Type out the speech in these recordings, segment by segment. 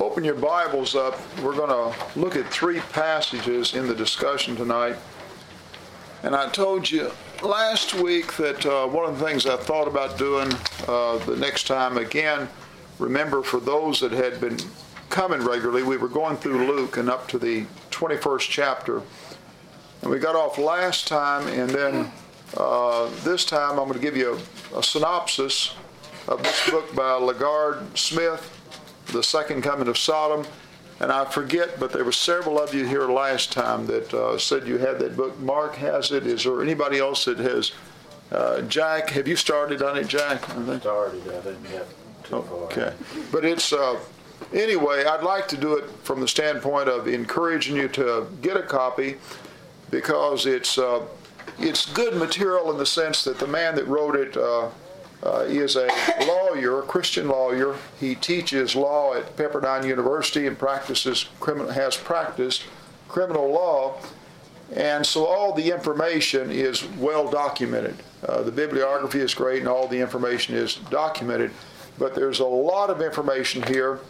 open your Bibles up, we're going to look at three passages in the discussion tonight. And I told you last week that uh, one of the things I thought about doing uh, the next time again, remember for those that had been coming regularly, we were going through Luke and up to the 21st chapter. And we got off last time, and then uh, this time I'm going to give you a, a synopsis of this book by LaGard Smith the second coming of Sodom. And I forget, but there were several of you here last time that uh, said you had that book. Mark has it. Is there anybody else that has? Uh, Jack, have you started on it, Jack? I think. Started. I didn't get too far. Okay, but it's uh, anyway. I'd like to do it from the standpoint of encouraging you to get a copy because it's uh, it's good material in the sense that the man that wrote it uh, uh, is a lawyer, a Christian lawyer. He teaches law at Pepperdine University and practices criminal, has practiced criminal law. And so all the information is well documented. Uh, the bibliography is great and all the information is documented. But there's a lot of information here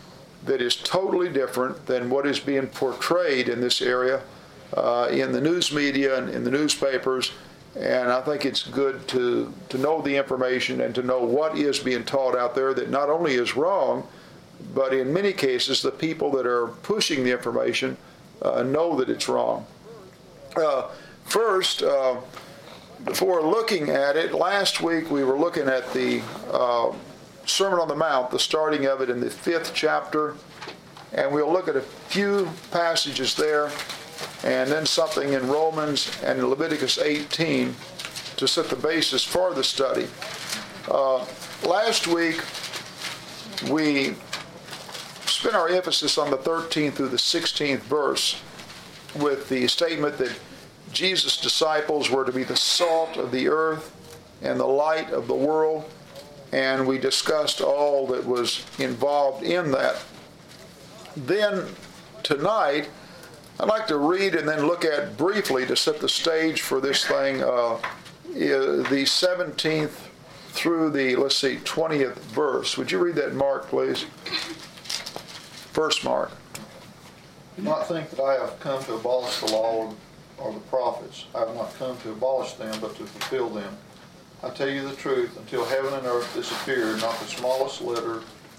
that is totally different than what is being portrayed in this area uh, in the news media and in the newspapers and I think it's good to, to know the information and to know what is being taught out there that not only is wrong, but in many cases, the people that are pushing the information uh, know that it's wrong. Uh, first, uh, before looking at it, last week we were looking at the uh, Sermon on the Mount, the starting of it in the fifth chapter, and we'll look at a few passages there and then something in Romans and Leviticus 18 to set the basis for the study. Uh, last week, we spent our emphasis on the 13th through the 16th verse with the statement that Jesus' disciples were to be the salt of the earth and the light of the world, and we discussed all that was involved in that. Then, tonight, I'd like to read and then look at briefly to set the stage for this thing uh, the 17th through the, let's see, 20th verse. Would you read that, Mark, please? First, Mark. Do not think that I have come to abolish the law or the prophets. I have not come to abolish them, but to fulfill them. I tell you the truth, until heaven and earth disappear, not the smallest letter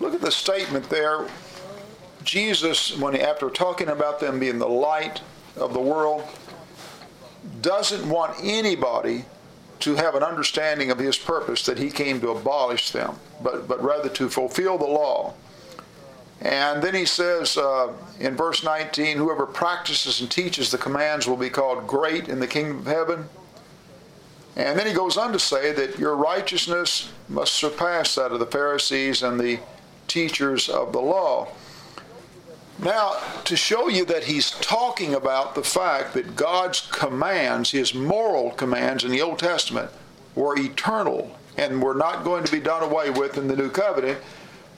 Look at the statement there. Jesus, when he, after talking about them being the light of the world, doesn't want anybody to have an understanding of his purpose that he came to abolish them, but, but rather to fulfill the law. And then he says uh, in verse 19, whoever practices and teaches the commands will be called great in the kingdom of heaven. And then he goes on to say that your righteousness must surpass that of the Pharisees and the teachers of the law. Now, to show you that he's talking about the fact that God's commands, his moral commands in the Old Testament, were eternal and were not going to be done away with in the New Covenant,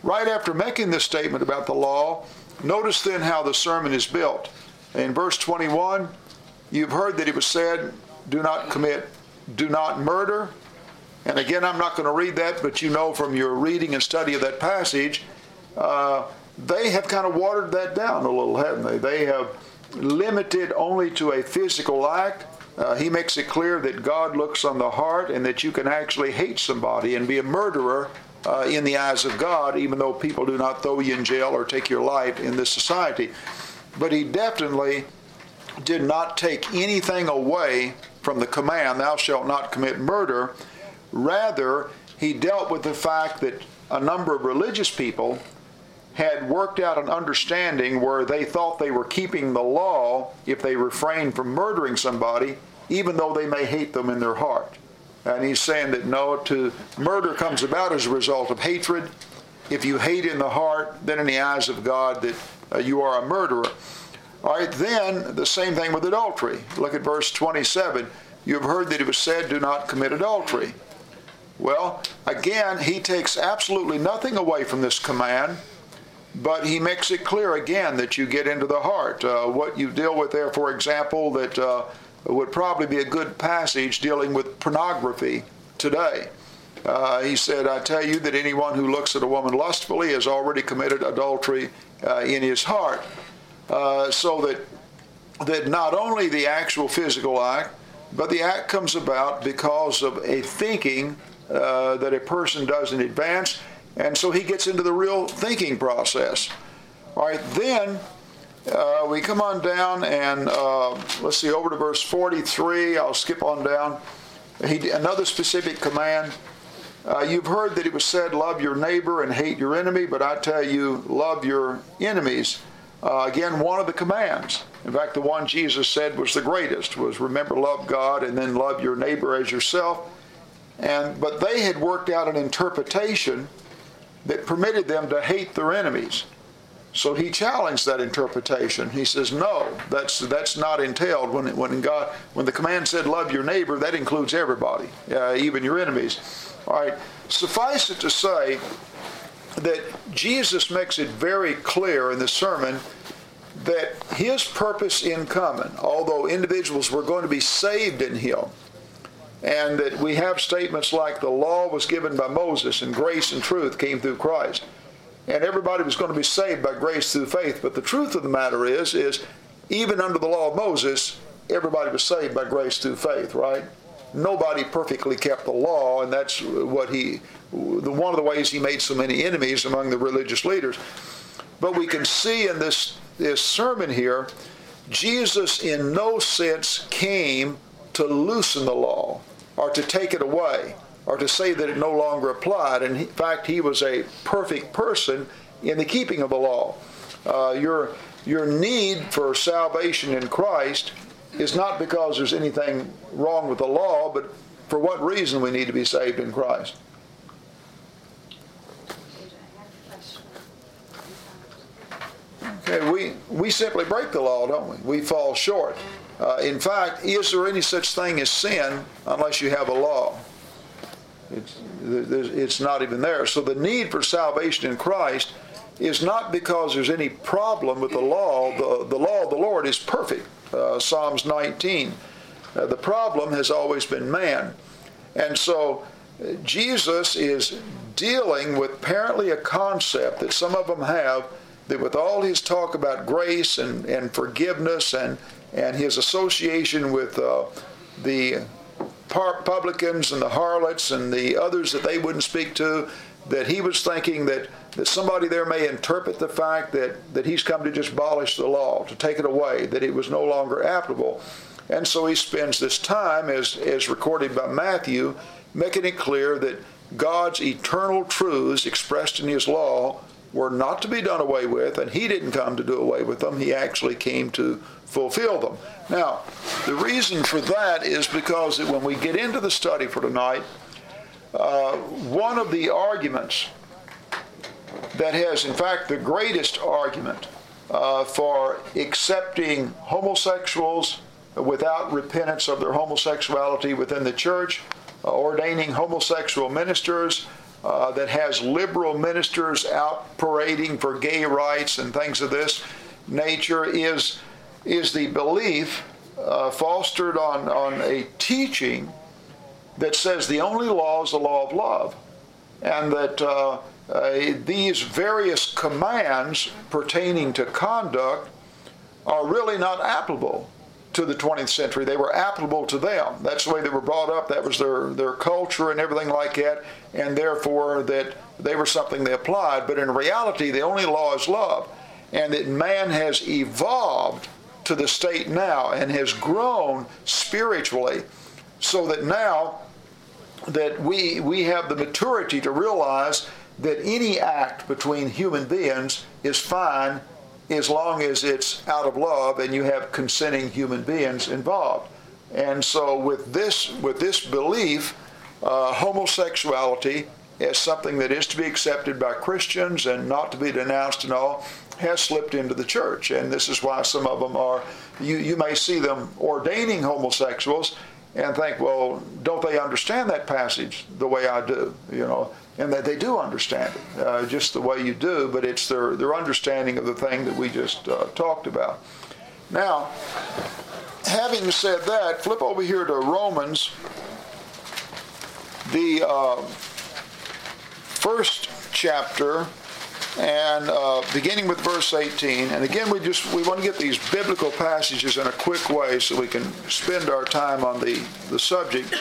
right after making this statement about the law, notice then how the sermon is built. In verse 21, you've heard that it was said, Do not commit, do not murder, and again, I'm not going to read that, but you know from your reading and study of that passage, uh, they have kind of watered that down a little, haven't they? They have limited only to a physical act. Uh, he makes it clear that God looks on the heart and that you can actually hate somebody and be a murderer uh, in the eyes of God, even though people do not throw you in jail or take your life in this society. But he definitely did not take anything away from the command, Thou shalt not commit murder Rather, he dealt with the fact that a number of religious people had worked out an understanding where they thought they were keeping the law if they refrained from murdering somebody, even though they may hate them in their heart. And he's saying that no, to murder comes about as a result of hatred. if you hate in the heart, then in the eyes of God that uh, you are a murderer. All right, then the same thing with adultery. Look at verse 27. You have heard that it was said, Do not commit adultery. Well, again, he takes absolutely nothing away from this command, but he makes it clear again that you get into the heart. Uh, what you deal with there, for example, that uh, would probably be a good passage dealing with pornography today. Uh, he said, I tell you that anyone who looks at a woman lustfully has already committed adultery uh, in his heart. Uh, so that, that not only the actual physical act, but the act comes about because of a thinking uh, that a person does in advance, and so he gets into the real thinking process. All right, then uh, we come on down and uh, let's see, over to verse 43. I'll skip on down. He, another specific command. Uh, you've heard that it was said, Love your neighbor and hate your enemy, but I tell you, love your enemies. Uh, again, one of the commands. In fact, the one Jesus said was the greatest was remember, love God, and then love your neighbor as yourself. And but they had worked out an interpretation that permitted them to hate their enemies. So he challenged that interpretation. He says, "No, that's that's not entailed. When when God when the command said love your neighbor, that includes everybody, uh, even your enemies." All right. Suffice it to say that Jesus makes it very clear in the sermon that his purpose in coming, although individuals were going to be saved in him, and that we have statements like the law was given by Moses and grace and truth came through Christ. And everybody was going to be saved by grace through faith. But the truth of the matter is, is even under the law of Moses, everybody was saved by grace through faith, right? Nobody perfectly kept the law, and that's what he, the one of the ways he made so many enemies among the religious leaders. But we can see in this, this sermon here, Jesus in no sense came to loosen the law or to take it away or to say that it no longer applied. And in fact, he was a perfect person in the keeping of the law. Uh, your, your need for salvation in Christ is not because there's anything wrong with the law, but for what reason we need to be saved in Christ. Okay, we, we simply break the law, don't we? We fall short. Uh, in fact, is there any such thing as sin unless you have a law? It's, it's not even there. So the need for salvation in Christ is not because there's any problem with the law. The, the law of the Lord is perfect. Uh, Psalms 19. Uh, the problem has always been man. And so uh, Jesus is dealing with apparently a concept that some of them have that with all his talk about grace and, and forgiveness and, and his association with uh, the publicans and the harlots and the others that they wouldn't speak to, that he was thinking that, that somebody there may interpret the fact that, that he's come to just abolish the law, to take it away, that it was no longer applicable. And so he spends this time, as, as recorded by Matthew, making it clear that God's eternal truths expressed in his law were not to be done away with, and he didn't come to do away with them. He actually came to fulfill them. Now, the reason for that is because that when we get into the study for tonight, uh, one of the arguments that has, in fact, the greatest argument uh, for accepting homosexuals without repentance of their homosexuality within the church, uh, ordaining homosexual ministers, uh, that has liberal ministers out parading for gay rights and things of this nature is, is the belief uh, fostered on, on a teaching that says the only law is the law of love, and that uh, uh these various commands pertaining to conduct are really not applicable to the 20th century. They were applicable to them. That's the way they were brought up. That was their, their culture and everything like that. And therefore, that they were something they applied. But in reality, the only law is love. And that man has evolved to the state now and has grown spiritually so that now that we, we have the maturity to realize that any act between human beings is fine as long as it's out of love and you have consenting human beings involved. And so with this with this belief, uh, homosexuality as something that is to be accepted by Christians and not to be denounced and all has slipped into the church. And this is why some of them are, you, you may see them ordaining homosexuals and think, well, don't they understand that passage the way I do? You know, and that they do understand it, uh, just the way you do, but it's their, their understanding of the thing that we just uh, talked about. Now, having said that, flip over here to Romans, the uh, first chapter, and uh, beginning with verse 18. And again, we just we want to get these biblical passages in a quick way so we can spend our time on the the subject.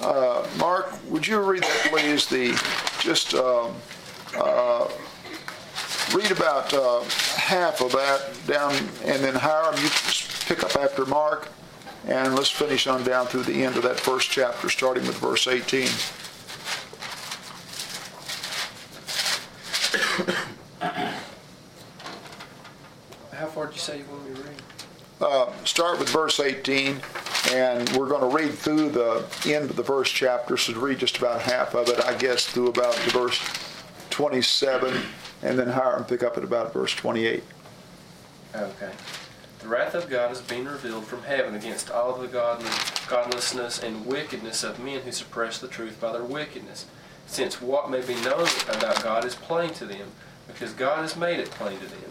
Uh, Mark, would you read that, please? The just uh, uh read about uh, half of that down, and then Hiram, you pick up after Mark, and let's finish on down through the end of that first chapter, starting with verse 18. How far did you say you want me to read? Uh, start with verse 18, and we're going to read through the end of the first chapter, so read just about half of it, I guess, through about to verse 27, and then Hiram pick up at about verse 28. Okay. The wrath of God is being revealed from heaven against all the godlessness and wickedness of men who suppress the truth by their wickedness, since what may be known about God is plain to them, because God has made it plain to them.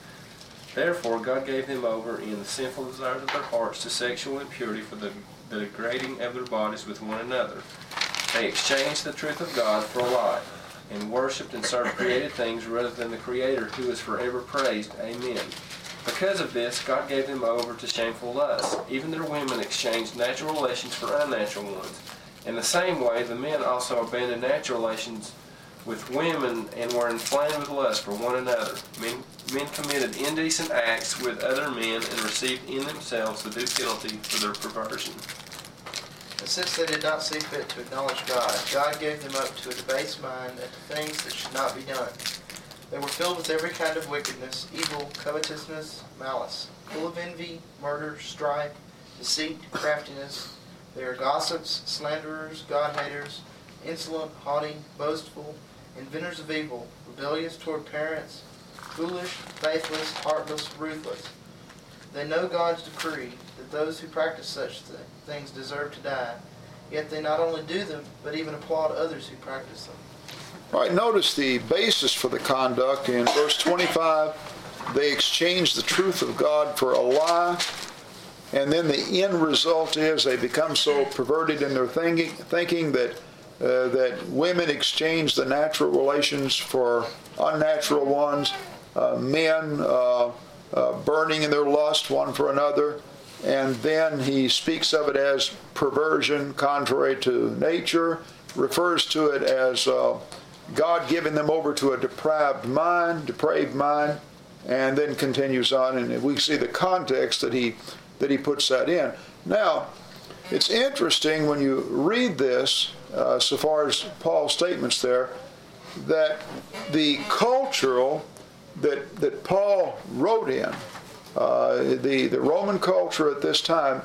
Therefore God gave them over in the sinful desires of their hearts to sexual impurity for the, the degrading of their bodies with one another. They exchanged the truth of God for a lie, and worshipped and served created things rather than the Creator who is forever praised. Amen. Because of this, God gave them over to shameful lusts. Even their women exchanged natural relations for unnatural ones. In the same way, the men also abandoned natural relations with women and were inflamed with lust for one another. Men, men committed indecent acts with other men and received in themselves the due penalty for their perversion. And since they did not see fit to acknowledge God, God gave them up to a debased mind to things that should not be done they were filled with every kind of wickedness, evil, covetousness, malice, full of envy, murder, strife, deceit, craftiness. They are gossips, slanderers, God-haters, insolent, haughty, boastful, inventors of evil, rebellious toward parents, foolish, faithless, heartless, ruthless. They know God's decree that those who practice such th- things deserve to die, yet they not only do them, but even applaud others who practice them. All right, notice the basis for the conduct in verse 25. They exchange the truth of God for a lie, and then the end result is they become so perverted in their thinking, thinking that uh, that women exchange the natural relations for unnatural ones, uh, men uh, uh burning in their lust one for another, and then he speaks of it as perversion contrary to nature, refers to it as God giving them over to a depraved mind, depraved mind, and then continues on, and we see the context that he that he puts that in. Now, it's interesting when you read this, uh, so far as Paul's statements there, that the cultural that that Paul wrote in, uh, the the Roman culture at this time,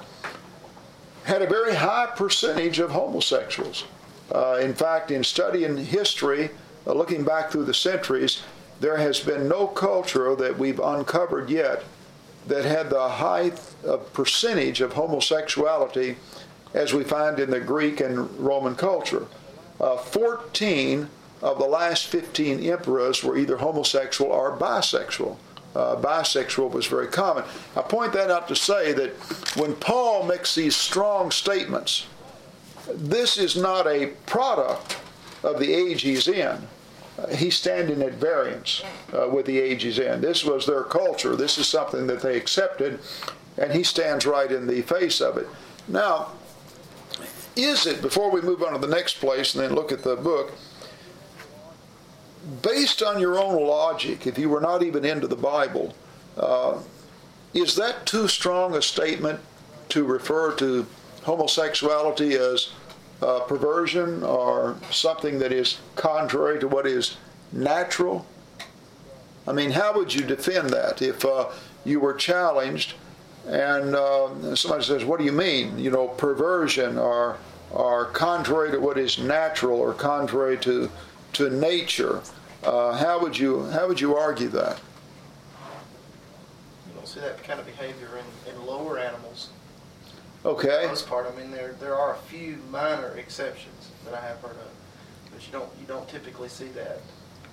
had a very high percentage of homosexuals. Uh, in fact, in studying history, uh, looking back through the centuries, there has been no culture that we've uncovered yet that had the high percentage of homosexuality as we find in the Greek and Roman culture. Uh, 14 of the last 15 emperors were either homosexual or bisexual. Uh, bisexual was very common. I point that out to say that when Paul makes these strong statements, this is not a product of the age he's in. Uh, he's standing at variance uh, with the age he's in. This was their culture. This is something that they accepted, and he stands right in the face of it. Now, is it, before we move on to the next place and then look at the book, based on your own logic, if you were not even into the Bible, uh, is that too strong a statement to refer to homosexuality as uh, perversion or something that is contrary to what is natural? I mean, how would you defend that if uh, you were challenged and uh, somebody says, "What do you mean? You know, perversion or or contrary to what is natural or contrary to to nature?" Uh, how would you how would you argue that? You don't see that kind of behavior in, in lower animals. Okay. For the most part, I mean, there, there are a few minor exceptions that I have heard of, but you don't, you don't typically see that.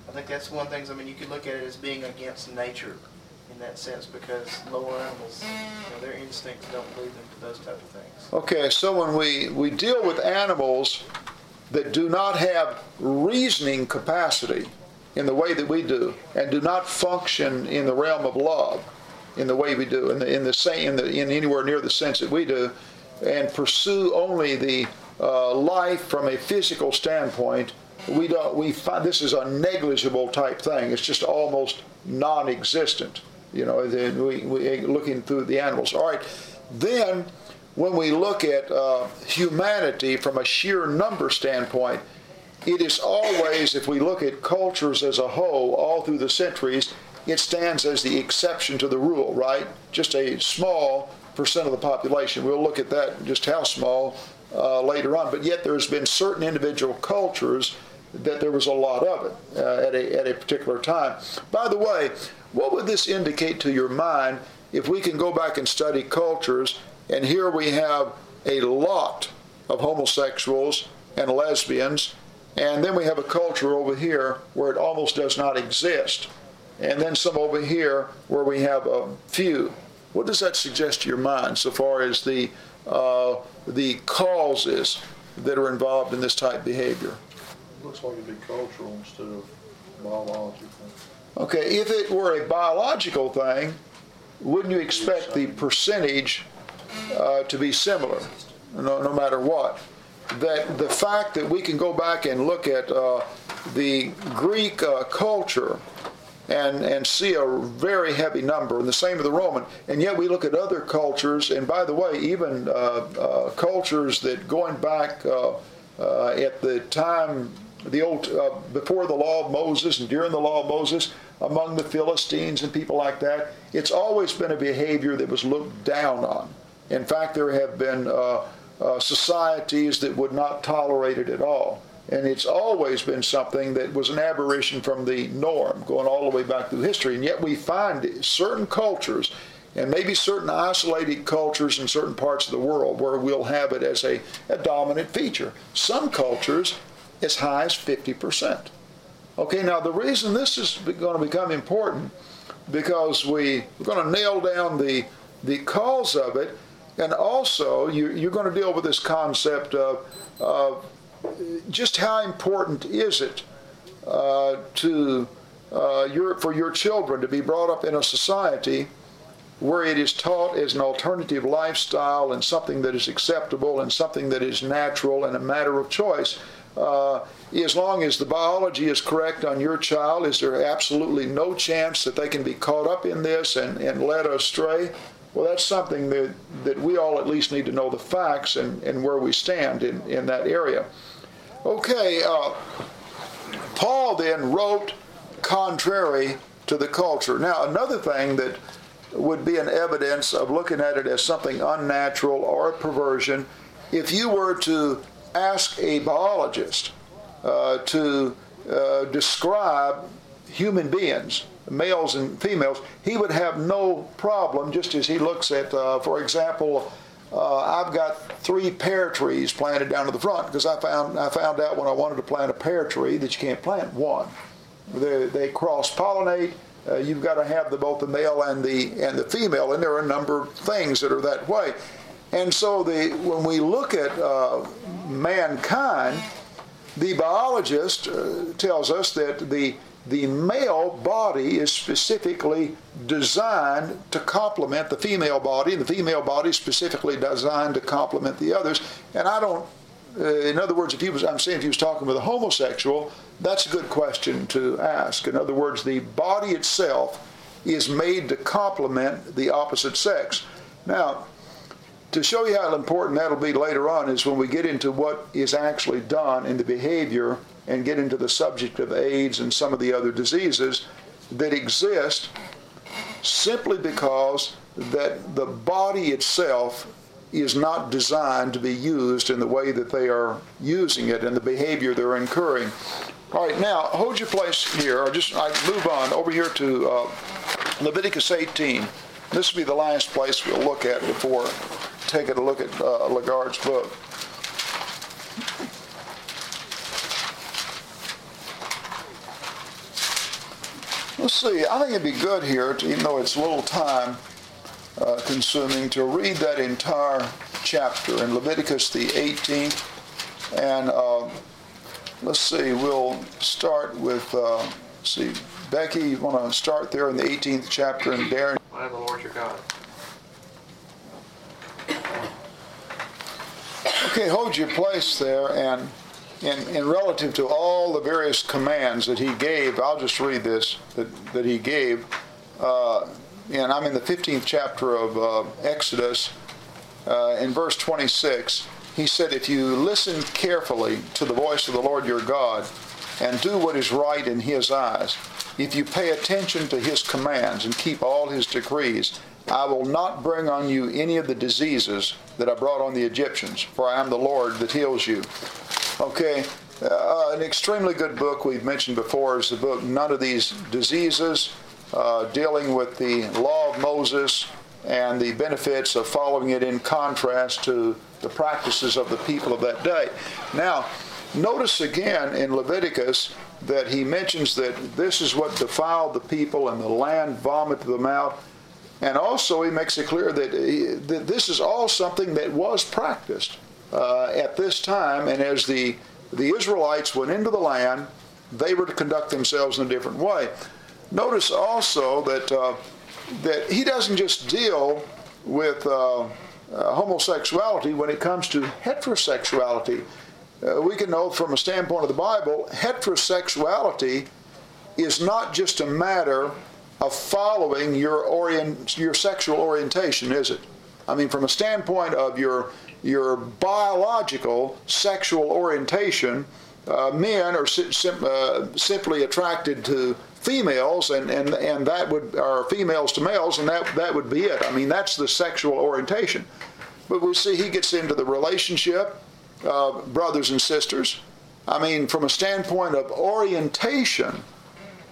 I think that's one of the things, I mean, you could look at it as being against nature in that sense, because lower animals, you know, their instincts don't lead them to those type of things. Okay, so when we, we deal with animals that do not have reasoning capacity in the way that we do, and do not function in the realm of love in the way we do, in the in the same in, the, in anywhere near the sense that we do, and pursue only the uh, life from a physical standpoint, we don't we find this is a negligible type thing. It's just almost non-existent. You know, we, we looking through the animals. All right, then when we look at uh, humanity from a sheer number standpoint, it is always, if we look at cultures as a whole, all through the centuries, it stands as the exception to the rule, right? Just a small percent of the population. We'll look at that, just how small, uh, later on. But yet there's been certain individual cultures that there was a lot of it uh, at, a, at a particular time. By the way, what would this indicate to your mind if we can go back and study cultures and here we have a lot of homosexuals and lesbians, and then we have a culture over here where it almost does not exist, and then some over here where we have a few. What does that suggest to your mind so far as the uh, the causes that are involved in this type of behavior? Looks like it'd be cultural instead of biological. Okay, if it were a biological thing, wouldn't you expect the percentage uh, to be similar, no, no matter what? That the fact that we can go back and look at uh, the Greek uh, culture and, and see a very heavy number, and the same with the Roman, and yet we look at other cultures, and by the way, even uh, uh, cultures that going back uh, at the time, the old, uh, before the law of Moses and during the law of Moses, among the Philistines and people like that, it's always been a behavior that was looked down on. In fact, there have been uh, uh, societies that would not tolerate it at all. And it's always been something that was an aberration from the norm, going all the way back through history. And yet we find certain cultures, and maybe certain isolated cultures in certain parts of the world, where we'll have it as a, a dominant feature. Some cultures, as high as 50%. Okay, now the reason this is going to become important, because we, we're going to nail down the, the cause of it, and also you, you're going to deal with this concept of, of just how important is it uh, to uh, your, for your children to be brought up in a society where it is taught as an alternative lifestyle and something that is acceptable and something that is natural and a matter of choice. Uh, as long as the biology is correct on your child, is there absolutely no chance that they can be caught up in this and, and led astray? Well, that's something that, that we all at least need to know the facts and, and where we stand in, in that area. Okay, uh, Paul then wrote contrary to the culture. Now, another thing that would be an evidence of looking at it as something unnatural or a perversion, if you were to ask a biologist uh, to uh, describe human beings, males and females, he would have no problem just as he looks at, uh, for example, uh, I've got three pear trees planted down to the front because I found I found out when I wanted to plant a pear tree that you can't plant one. They, they cross pollinate. Uh, you've got to have the, both the male and the and the female, and there are a number of things that are that way. And so the when we look at uh, mankind, the biologist uh, tells us that the the male body is specifically designed to complement the female body, and the female body is specifically designed to complement the others. And I don't uh, in other words, if he was, I'm saying if he was talking with a homosexual, that's a good question to ask. In other words, the body itself is made to complement the opposite sex. Now, to show you how important that'll be later on is when we get into what is actually done in the behavior and get into the subject of AIDS and some of the other diseases that exist simply because that the body itself is not designed to be used in the way that they are using it and the behavior they're incurring. All right, now hold your place here, or just I move on over here to uh, Leviticus 18. This will be the last place we'll look at before taking a look at uh, LaGard's book. Let's see, I think it'd be good here, to, even though it's a little time uh, consuming, to read that entire chapter in Leviticus, the 18th. And uh, let's see, we'll start with, uh, see, Becky, you want to start there in the 18th chapter, and Darren. I am the Lord your God. Okay, hold your place there, and in, in relative to all the various commands that he gave, I'll just read this that, that he gave. Uh, and I'm in the 15th chapter of uh, Exodus. Uh, in verse 26, he said, If you listen carefully to the voice of the Lord your God and do what is right in his eyes, if you pay attention to his commands and keep all his decrees, I will not bring on you any of the diseases that I brought on the Egyptians, for I am the Lord that heals you. Okay, uh, an extremely good book we've mentioned before is the book None of These Diseases, uh, dealing with the law of Moses and the benefits of following it in contrast to the practices of the people of that day. Now, notice again in Leviticus that he mentions that this is what defiled the people and the land vomited them out. And also, he makes it clear that, he, that this is all something that was practiced uh, at this time. And as the, the Israelites went into the land, they were to conduct themselves in a different way. Notice also that, uh, that he doesn't just deal with uh, uh homosexuality when it comes to heterosexuality. Uh, we can know from a standpoint of the Bible, heterosexuality is not just a matter of following your orient, your sexual orientation, is it? I mean, from a standpoint of your your biological sexual orientation, uh, men are sim- uh, simply attracted to females, and, and, and that would are females to males, and that that would be it. I mean, that's the sexual orientation. But we see he gets into the relationship, uh, brothers and sisters. I mean, from a standpoint of orientation,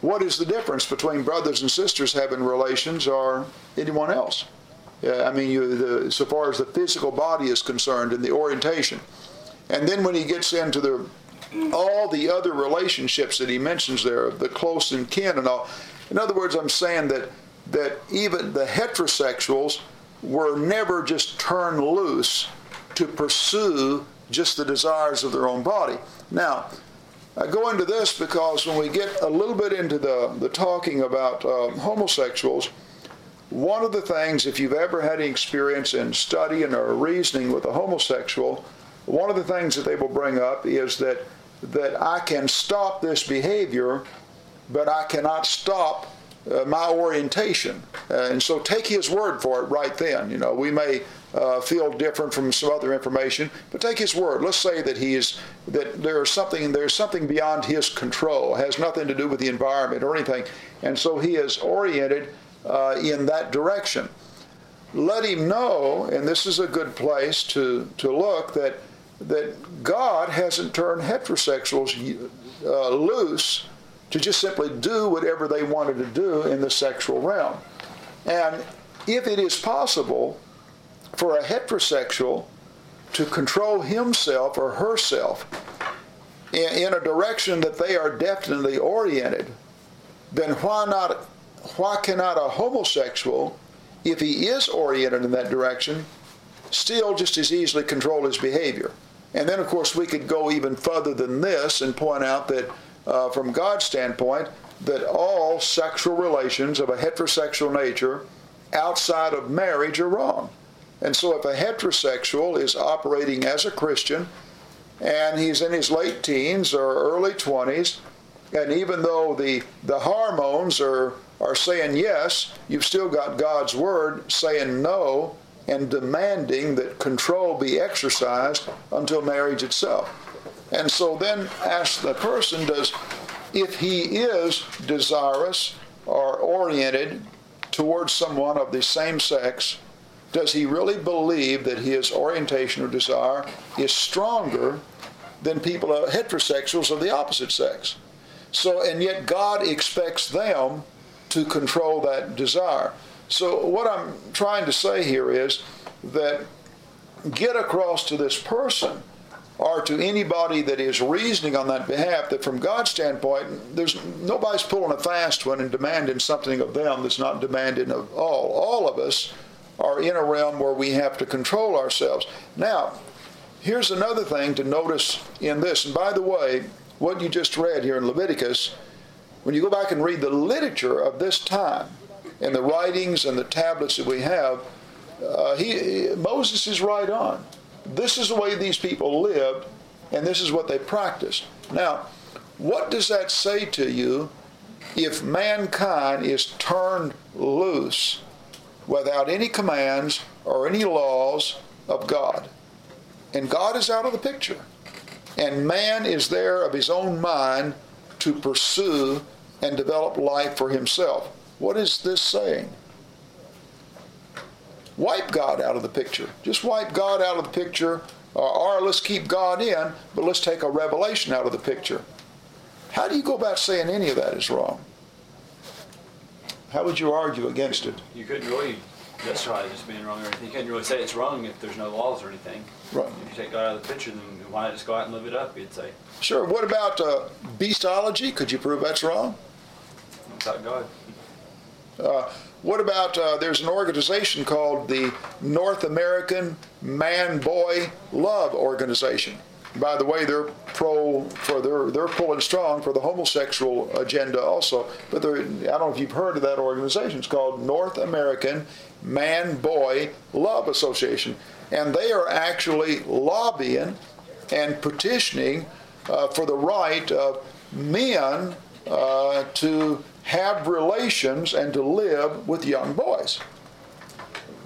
what is the difference between brothers and sisters having relations or anyone else? Yeah, I mean, you, the, so far as the physical body is concerned and the orientation. And then when he gets into the all the other relationships that he mentions there, the close and kin and all. In other words, I'm saying that that even the heterosexuals were never just turned loose to pursue just the desires of their own body. Now, I go into this because when we get a little bit into the, the talking about uh, homosexuals, one of the things, if you've ever had any experience in studying or reasoning with a homosexual, one of the things that they will bring up is that that I can stop this behavior, but I cannot stop uh, my orientation. Uh, and so take his word for it right then. You know, we may uh, feel different from some other information, but take his word. Let's say that he is that there's something there's something beyond his control, has nothing to do with the environment or anything, and so he is oriented uh, in that direction. Let him know, and this is a good place to to look that that God hasn't turned heterosexuals uh, loose to just simply do whatever they wanted to do in the sexual realm. And if it is possible for a heterosexual to control himself or herself in, in a direction that they are definitely oriented, then why not why cannot a homosexual, if he is oriented in that direction, still just as easily control his behavior? And then, of course, we could go even further than this and point out that, uh, from God's standpoint, that all sexual relations of a heterosexual nature outside of marriage are wrong. And so, if a heterosexual is operating as a Christian and he's in his late teens or early 20s, and even though the, the hormones are, are saying yes, you've still got God's word saying no and demanding that control be exercised until marriage itself. And so then ask the person, does if he is desirous or oriented towards someone of the same sex, does he really believe that his orientation or desire is stronger than people are heterosexuals of the opposite sex? So, and yet God expects them to control that desire. So, what I'm trying to say here is that get across to this person or to anybody that is reasoning on that behalf that from God's standpoint, there's nobody's pulling a fast one and demanding something of them that's not demanding of all. All of us are in a realm where we have to control ourselves. Now, here's another thing to notice in this. And by the way, what you just read here in Leviticus, when you go back and read the literature of this time and the writings and the tablets that we have, uh, he, Moses is right on. This is the way these people lived, and this is what they practiced. Now, what does that say to you if mankind is turned loose without any commands or any laws of God? And God is out of the picture. And man is there of his own mind to pursue and develop life for himself. What is this saying? wipe God out of the picture. Just wipe God out of the picture, or, or let's keep God in, but let's take a revelation out of the picture. How do you go about saying any of that is wrong? How would you argue against it? You couldn't really justify it as being wrong or anything. You couldn't really say it's wrong if there's no laws or anything. Right. If you take God out of the picture, then why not just go out and live it up, you'd say. Sure. What about uh, beastology? Could you prove that's wrong? Without God. Uh, what about uh, there's an organization called the North American Man Boy Love Organization. By the way, they're pro for they're they're pulling strong for the homosexual agenda also. But I don't know if you've heard of that organization. It's called North American Man Boy Love Association, and they are actually lobbying and petitioning uh, for the right of men uh, to have relations and to live with young boys.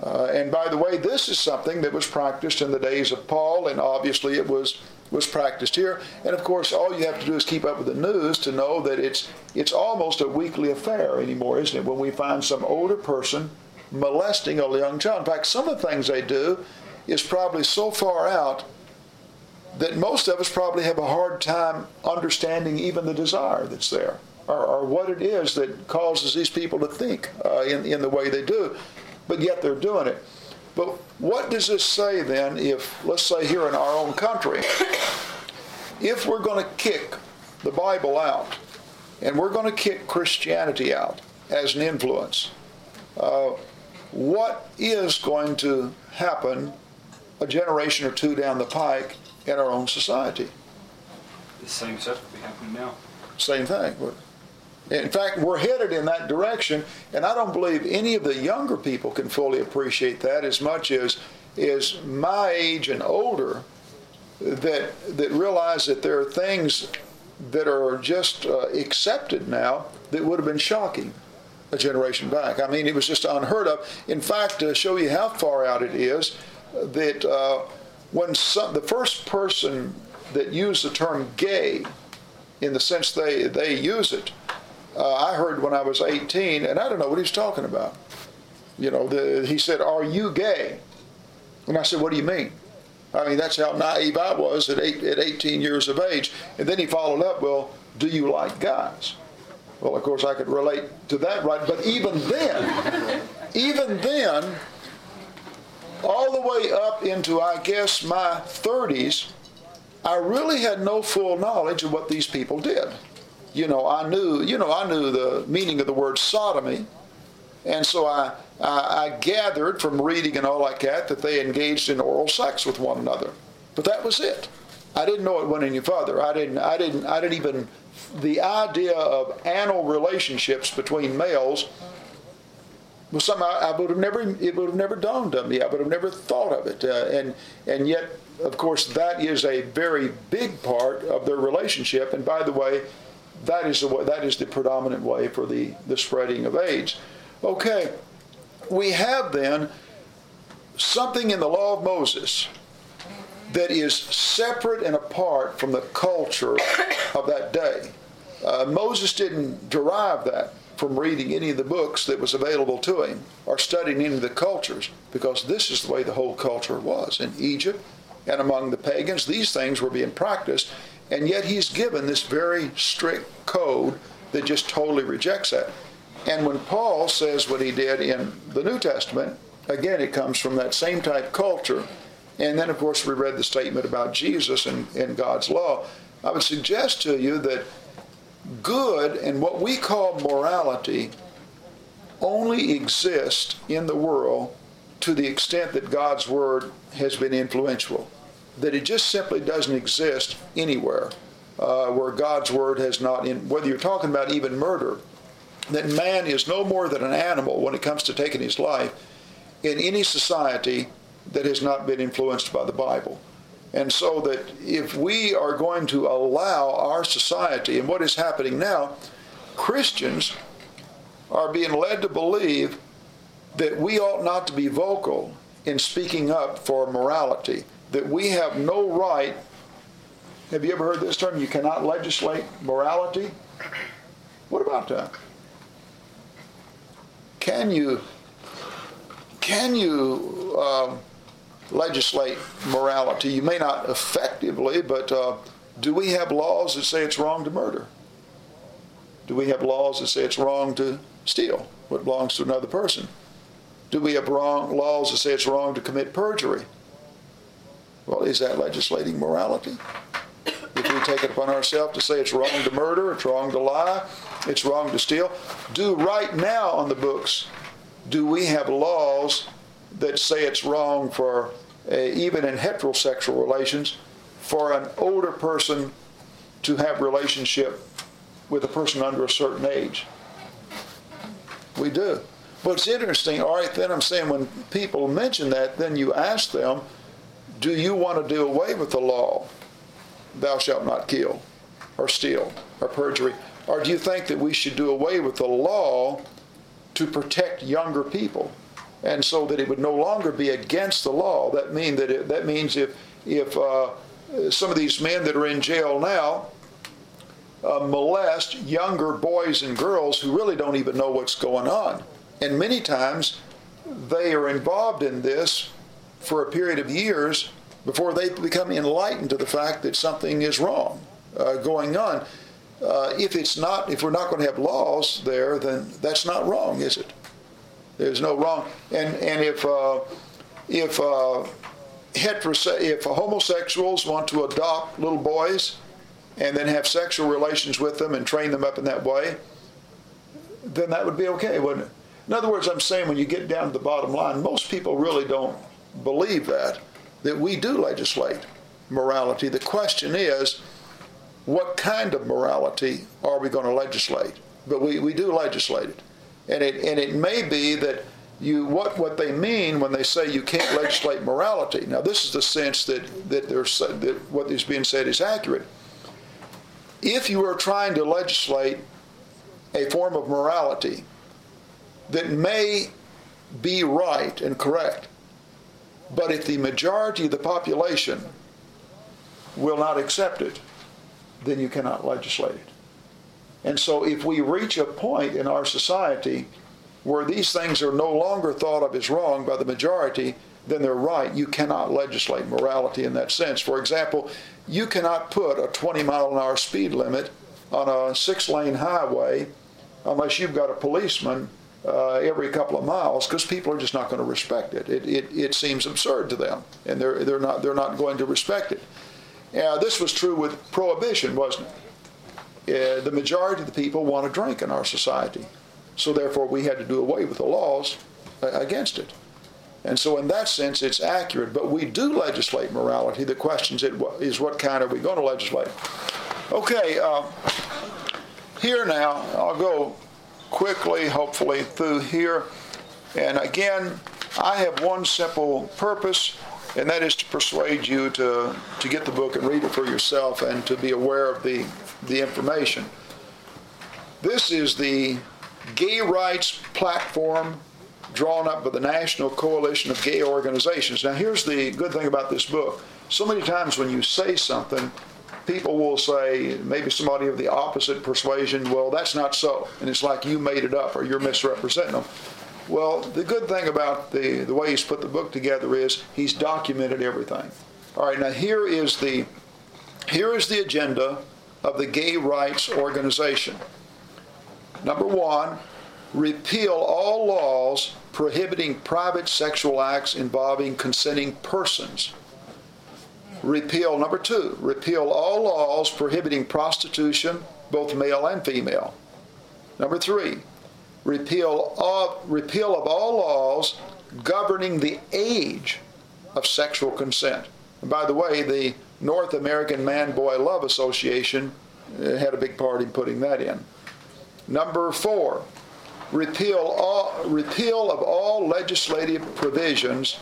Uh, and by the way, this is something that was practiced in the days of Paul, and obviously it was was practiced here. And of course, all you have to do is keep up with the news to know that it's it's almost a weekly affair anymore, isn't it? When we find some older person molesting a young child. In fact, some of the things they do is probably so far out that most of us probably have a hard time understanding even the desire that's there or, or what it is that causes these people to think uh, in, in the way they do, but yet they're doing it. But what does this say then if, let's say here in our own country, if we're going to kick the Bible out and we're going to kick Christianity out as an influence, uh, what is going to happen a generation or two down the pike in our own society? The same stuff would be happening now. Same thing. In fact, we're headed in that direction, and I don't believe any of the younger people can fully appreciate that as much as is my age and older that that realize that there are things that are just uh, accepted now that would have been shocking a generation back. I mean, it was just unheard of. In fact, to show you how far out it is, that uh, when some, the first person that used the term gay, in the sense they they use it, uh, I heard when I was 18, and I don't know what he's talking about. You know, the, he said, Are you gay? And I said, What do you mean? I mean, that's how naive I was at, eight, at 18 years of age. And then he followed up, Well, do you like guys? Well, of course, I could relate to that, right? But even then, even then, all the way up into, I guess, my 30s, I really had no full knowledge of what these people did you know, I knew, you know, I knew the meaning of the word sodomy. And so I, I, I, gathered from reading and all like that that they engaged in oral sex with one another. But that was it. I didn't know it went any further. I didn't, I didn't, I didn't even, the idea of anal relationships between males was something I, I would have never, it would have never dawned on me. I would have never thought of it. Uh, and, and yet, of course, that is a very big part of their relationship. And by the way, that is the way, that is the predominant way for the, the spreading of AIDS. Okay, we have then something in the law of Moses that is separate and apart from the culture of that day. Uh, Moses didn't derive that from reading any of the books that was available to him or studying any of the cultures because this is the way the whole culture was in Egypt and among the pagans. These things were being practiced, and yet he's given this very strict code that just totally rejects that. And when Paul says what he did in the New Testament, again, it comes from that same type culture. And then, of course, we read the statement about Jesus and, and God's law. I would suggest to you that good and what we call morality only exist in the world to the extent that God's Word has been influential. That it just simply doesn't exist anywhere uh, where God's Word has not, in, whether you're talking about even murder, that man is no more than an animal when it comes to taking his life in any society that has not been influenced by the Bible. And so that if we are going to allow our society, and what is happening now, Christians are being led to believe that we ought not to be vocal in speaking up for morality, that we have no right. Have you ever heard this term? You cannot legislate morality? What about that? Can you can you um, legislate morality? You may not effectively, but uh, do we have laws that say it's wrong to murder? Do we have laws that say it's wrong to steal what belongs to another person? Do we have wrong laws that say it's wrong to commit perjury? Well, is that legislating morality? If we take it upon ourselves to say it's wrong to murder, it's wrong to lie, it's wrong to steal, do right now on the books do we have laws that say it's wrong for, uh, even in heterosexual relations, for an older person to have relationship with a person under a certain age? We do. But it's interesting, all right, then I'm saying when people mention that, then you ask them, do you want to do away with the law, thou shalt not kill, or steal, or perjury? Or do you think that we should do away with the law to protect younger people, and so that it would no longer be against the law. That mean that it, that means if if uh, some of these men that are in jail now uh, molest younger boys and girls who really don't even know what's going on, and many times they are involved in this for a period of years before they become enlightened to the fact that something is wrong uh, going on uh, if it's not, if we're not going to have laws there, then that's not wrong, is it? There's no wrong. And and if uh, if uh, heterose- if homosexuals want to adopt little boys and then have sexual relations with them and train them up in that way, then that would be okay, wouldn't it? In other words, I'm saying when you get down to the bottom line, most people really don't believe that that we do legislate morality. The question is what kind of morality are we going to legislate? But we, we do legislate it. And it, and it may be that you what, what they mean when they say you can't legislate morality. Now, this is the sense that, that, that what is being said is accurate. If you are trying to legislate a form of morality that may be right and correct, but if the majority of the population will not accept it, then you cannot legislate it. And so if we reach a point in our society where these things are no longer thought of as wrong by the majority, then they're right. You cannot legislate morality in that sense. For example, you cannot put a 20 mile an hour speed limit on a six lane highway unless you've got a policeman uh, every couple of miles because people are just not going to respect it. It, it. it seems absurd to them and they're, they're, not, they're not going to respect it. Uh, this was true with prohibition, wasn't it? Uh, the majority of the people want to drink in our society. So therefore, we had to do away with the laws uh, against it. And so, in that sense, it's accurate. But we do legislate morality. The question is, what kind are we going to legislate? Okay, uh, here now, I'll go quickly, hopefully, through here. And again, I have one simple purpose, and that is to persuade you to, to get the book and read it for yourself and to be aware of the, the information. This is the gay rights platform drawn up by the National Coalition of Gay Organizations. Now, here's the good thing about this book. So many times when you say something, people will say, maybe somebody of the opposite persuasion, well, that's not so. And it's like you made it up or you're misrepresenting them. Well, the good thing about the, the way he's put the book together is he's documented everything. All right, now here is the here is the agenda of the gay rights organization. Number one, repeal all laws prohibiting private sexual acts involving consenting persons. Repeal, number two, repeal all laws prohibiting prostitution, both male and female. Number three, repeal, all, repeal of all laws governing the age of sexual consent. And by the way, the North American Man Boy Love Association uh, had a big part in putting that in. Number four, repeal, all, repeal of all legislative provisions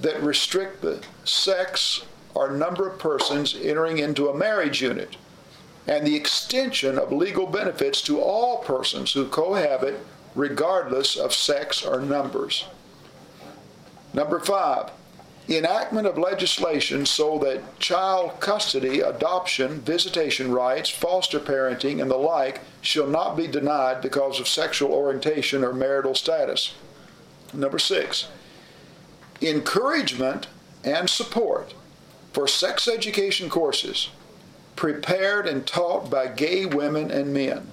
that restrict the sex or number of persons entering into a marriage unit, and the extension of legal benefits to all persons who cohabit regardless of sex or numbers. Number five, enactment of legislation so that child custody, adoption, visitation rights, foster parenting, and the like shall not be denied because of sexual orientation or marital status. Number six, encouragement and support for sex education courses prepared and taught by gay women and men,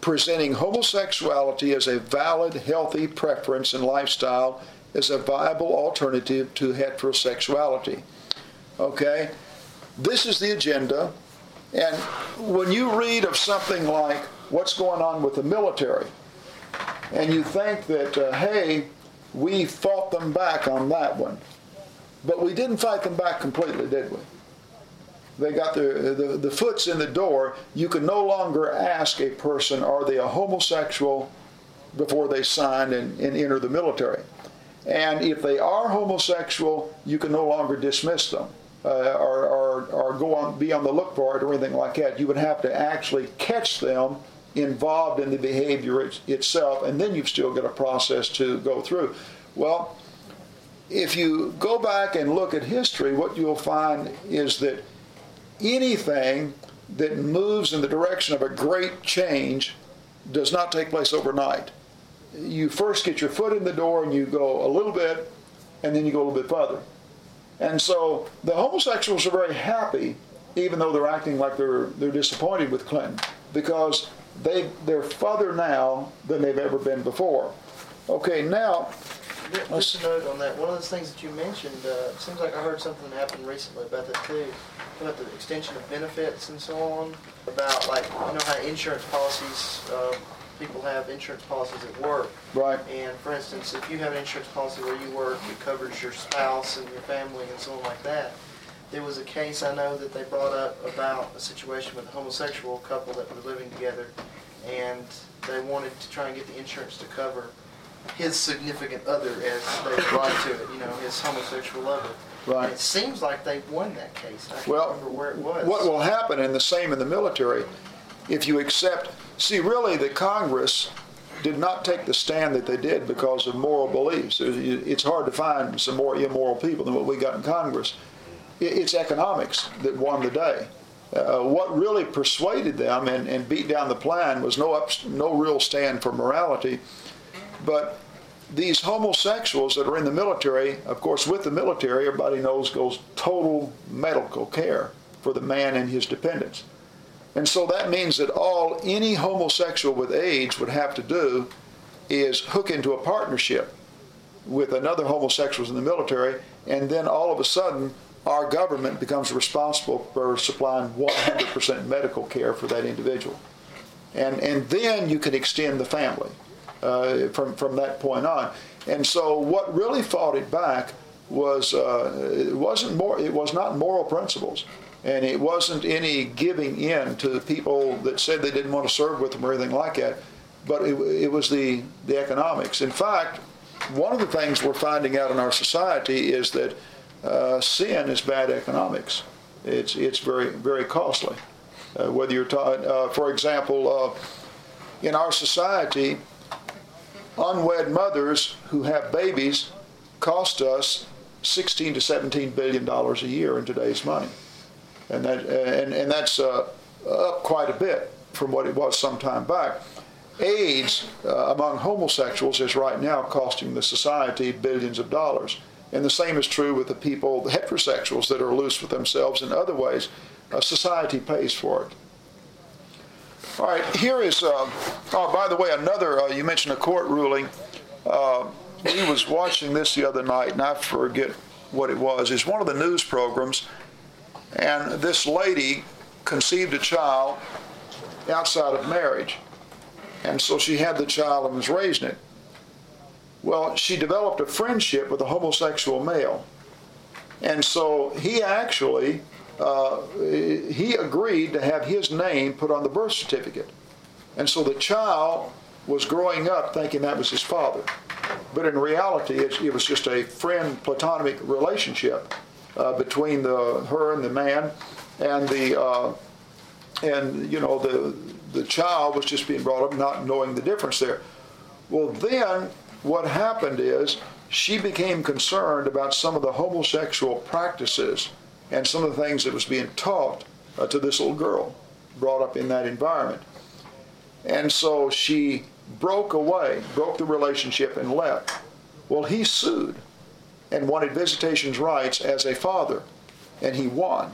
presenting homosexuality as a valid, healthy preference and lifestyle as a viable alternative to heterosexuality. Okay? This is the agenda. And when you read of something like what's going on with the military, and you think that, uh, hey, we fought them back on that one, but we didn't fight them back completely, did we? They got the, the, the foot's in the door. You can no longer ask a person, are they a homosexual, before they sign and, and enter the military. And if they are homosexual, you can no longer dismiss them uh, or, or, or go on, be on the look for it or anything like that. You would have to actually catch them involved in the behavior it, itself, and then you've still got a process to go through. Well, if you go back and look at history, what you'll find is that anything that moves in the direction of a great change does not take place overnight. You first get your foot in the door and you go a little bit, and then you go a little bit further. And so the homosexuals are very happy, even though they're acting like they're they're disappointed with Clinton, because they they're further now than they've ever been before. Okay, now Just a note on that, one of those things that you mentioned, uh, it seems like I heard something happen recently about that too, about the extension of benefits and so on, about like, you know how insurance policies, uh, people have insurance policies at work. Right. And for instance, if you have an insurance policy where you work, it covers your spouse and your family and so on like that. There was a case I know that they brought up about a situation with a homosexual couple that were living together, and they wanted to try and get the insurance to cover his significant other, as they refer to it, you know, his homosexual lover. Right. And it seems like they won that case. I can't Well, remember where it was. What will happen, and the same in the military, if you accept, see, really, the Congress did not take the stand that they did because of moral beliefs. It's hard to find some more immoral people than what we got in Congress. It's economics that won the day. Uh, what really persuaded them and, and beat down the plan was no, up, no real stand for morality, but these homosexuals that are in the military, of course, with the military, everybody knows goes total medical care for the man and his dependents. And so that means that all any homosexual with AIDS would have to do is hook into a partnership with another homosexuals in the military, and then all of a sudden, our government becomes responsible for supplying 100% medical care for that individual. And, and then you can extend the family uh, from, from that point on. And so what really fought it back was, uh, it wasn't more, it was not moral principles. And it wasn't any giving in to the people that said they didn't want to serve with them or anything like that. But it, it was the, the economics. In fact, one of the things we're finding out in our society is that uh, sin is bad economics. It's, it's very, very costly. Uh, whether you're taught, for example, uh, in our society, unwed mothers who have babies cost us 16 to 17 billion dollars a year in today's money, and that and, and that's uh, up quite a bit from what it was some time back. AIDS uh, among homosexuals is right now costing the society billions of dollars. And the same is true with the people, the heterosexuals that are loose with themselves in other ways. Uh, society pays for it. All right, here is, uh, oh, by the way, another, uh, you mentioned a court ruling. Uh, was watching this the other night, and I forget what it was. It's one of the news programs, and this lady conceived a child outside of marriage. And so she had the child and was raising it. Well, she developed a friendship with a homosexual male. And so he actually, uh, he agreed to have his name put on the birth certificate. And so the child was growing up thinking that was his father. But in reality, it, it was just a friend platonic relationship uh, between the, her and the man. And the, uh, and you know, the, the child was just being brought up not knowing the difference there. Well, then what happened is she became concerned about some of the homosexual practices and some of the things that was being taught uh, to this little girl brought up in that environment. And so she broke away, broke the relationship, and left. Well, he sued and wanted visitation's rights as a father, and he won.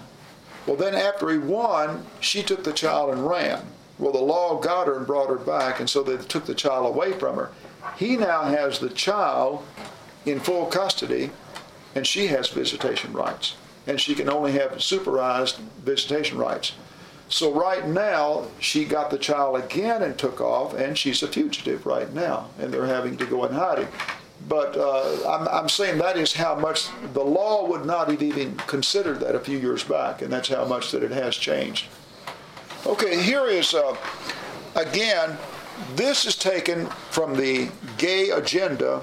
Well, then after he won, she took the child and ran. Well, the law got her and brought her back, and so they took the child away from her. He now has the child in full custody, and she has visitation rights. And she can only have supervised visitation rights. So right now, she got the child again and took off, and she's a fugitive right now, and they're having to go in hiding. But uh, I'm, I'm saying that is how much the law would not have even considered that a few years back, and that's how much that it has changed. Okay, here is, uh, again, this is taken from the gay agenda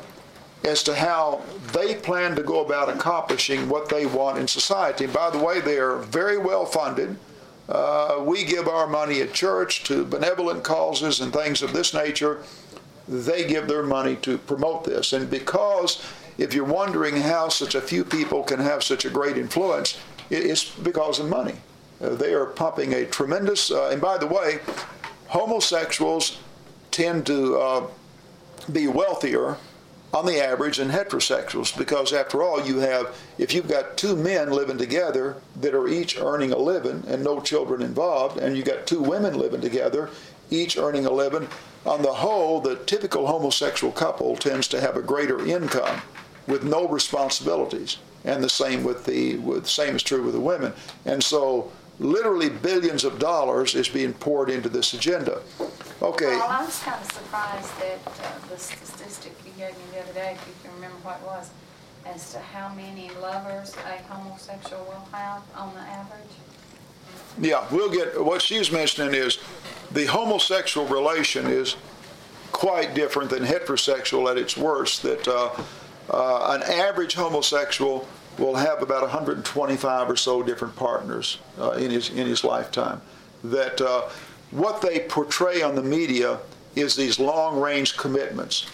as to how they plan to go about accomplishing what they want in society. And By the way, they are very well funded. Uh, we give our money at church to benevolent causes and things of this nature. They give their money to promote this. And because, if you're wondering how such a few people can have such a great influence, it's because of money. Uh, they are pumping a tremendous, uh, and by the way, homosexuals tend to uh, be wealthier on the average than heterosexuals because after all you have if you've got two men living together that are each earning a living and no children involved and you've got two women living together each earning a living on the whole the typical homosexual couple tends to have a greater income with no responsibilities and the same with the with same is true with the women and so literally billions of dollars is being poured into this agenda. Okay. Well, I was kind of surprised that uh, the statistic gave me the other day, if you can remember what it was, as to how many lovers a homosexual will have on the average. Yeah, we'll get, what she's mentioning is the homosexual relation is quite different than heterosexual at its worst, that uh, uh, an average homosexual will have about 125 or so different partners uh, in his in his lifetime. That uh, what they portray on the media is these long-range commitments,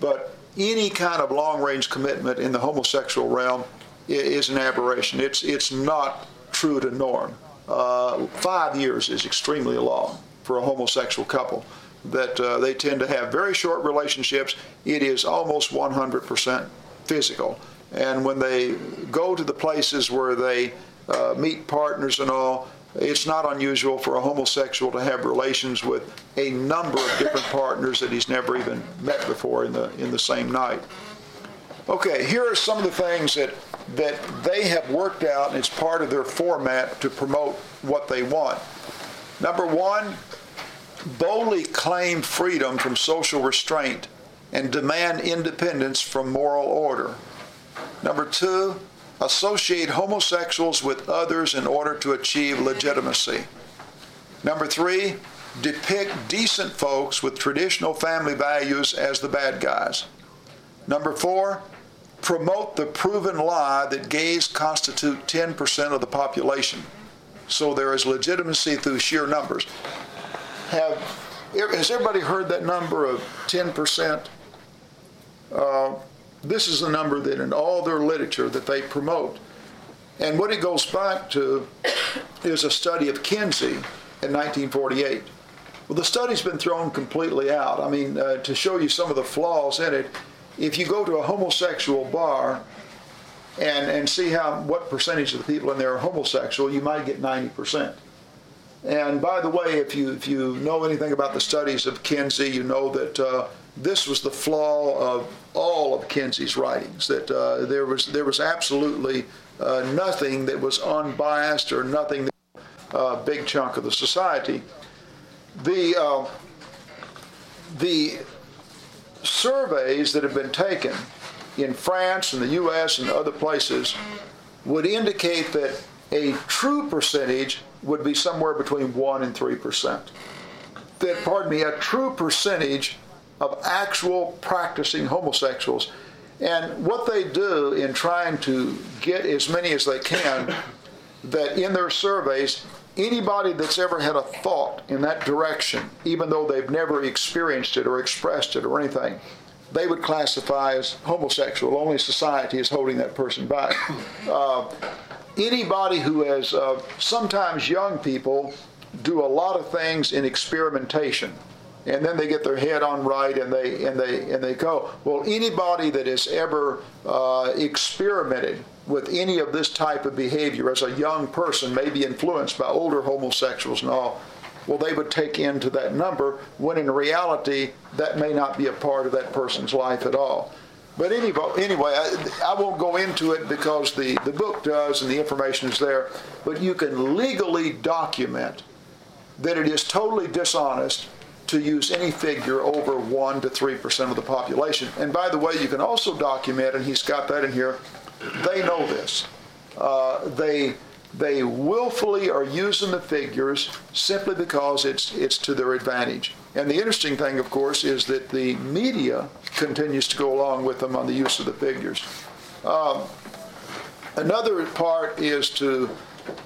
but any kind of long-range commitment in the homosexual realm is an aberration. It's it's not true to norm. Uh, five years is extremely long for a homosexual couple. That uh, they tend to have very short relationships. It is almost 100% physical. And when they go to the places where they uh, meet partners and all, it's not unusual for a homosexual to have relations with a number of different partners that he's never even met before in the in the same night. Okay, here are some of the things that that they have worked out, and it's part of their format to promote what they want. Number one, boldly claim freedom from social restraint and demand independence from moral order. Number two, associate homosexuals with others in order to achieve legitimacy. Number three, depict decent folks with traditional family values as the bad guys. Number four, promote the proven lie that gays constitute 10% of the population. So there is legitimacy through sheer numbers. Have, has everybody heard that number of 10%? Uh, this is the number that in all their literature that they promote. And what it goes back to is a study of Kinsey in 1948. Well, the study's been thrown completely out. I mean, uh, to show you some of the flaws in it, if you go to a homosexual bar and, and see how what percentage of the people in there are homosexual, you might get 90%. And by the way, if you if you know anything about the studies of Kinsey, you know that uh, this was the flaw of all of Kinsey's writings. That uh, there was there was absolutely uh, nothing that was unbiased or nothing that a uh, big chunk of the society. The uh, the surveys that have been taken in France and the U.S. and other places would indicate that a true percentage would be somewhere between 1 and 3 percent. That, pardon me, a true percentage of actual practicing homosexuals. And what they do in trying to get as many as they can, that in their surveys, anybody that's ever had a thought in that direction, even though they've never experienced it or expressed it or anything, they would classify as homosexual. Only society is holding that person back. Uh, anybody who has, uh, sometimes young people do a lot of things in experimentation. And then they get their head on right, and they and they and they go. Well, anybody that has ever uh, experimented with any of this type of behavior as a young person, may be influenced by older homosexuals and all, well, they would take into that number when in reality that may not be a part of that person's life at all. But anyway, anyway I, I, won't go into it because the, the book does and the information is there. But you can legally document that it is totally dishonest to use any figure over 1 to 3% of the population. And by the way, you can also document, and he's got that in here, they know this. Uh, they they willfully are using the figures simply because it's it's to their advantage. And the interesting thing, of course, is that the media continues to go along with them on the use of the figures. Um, another part is to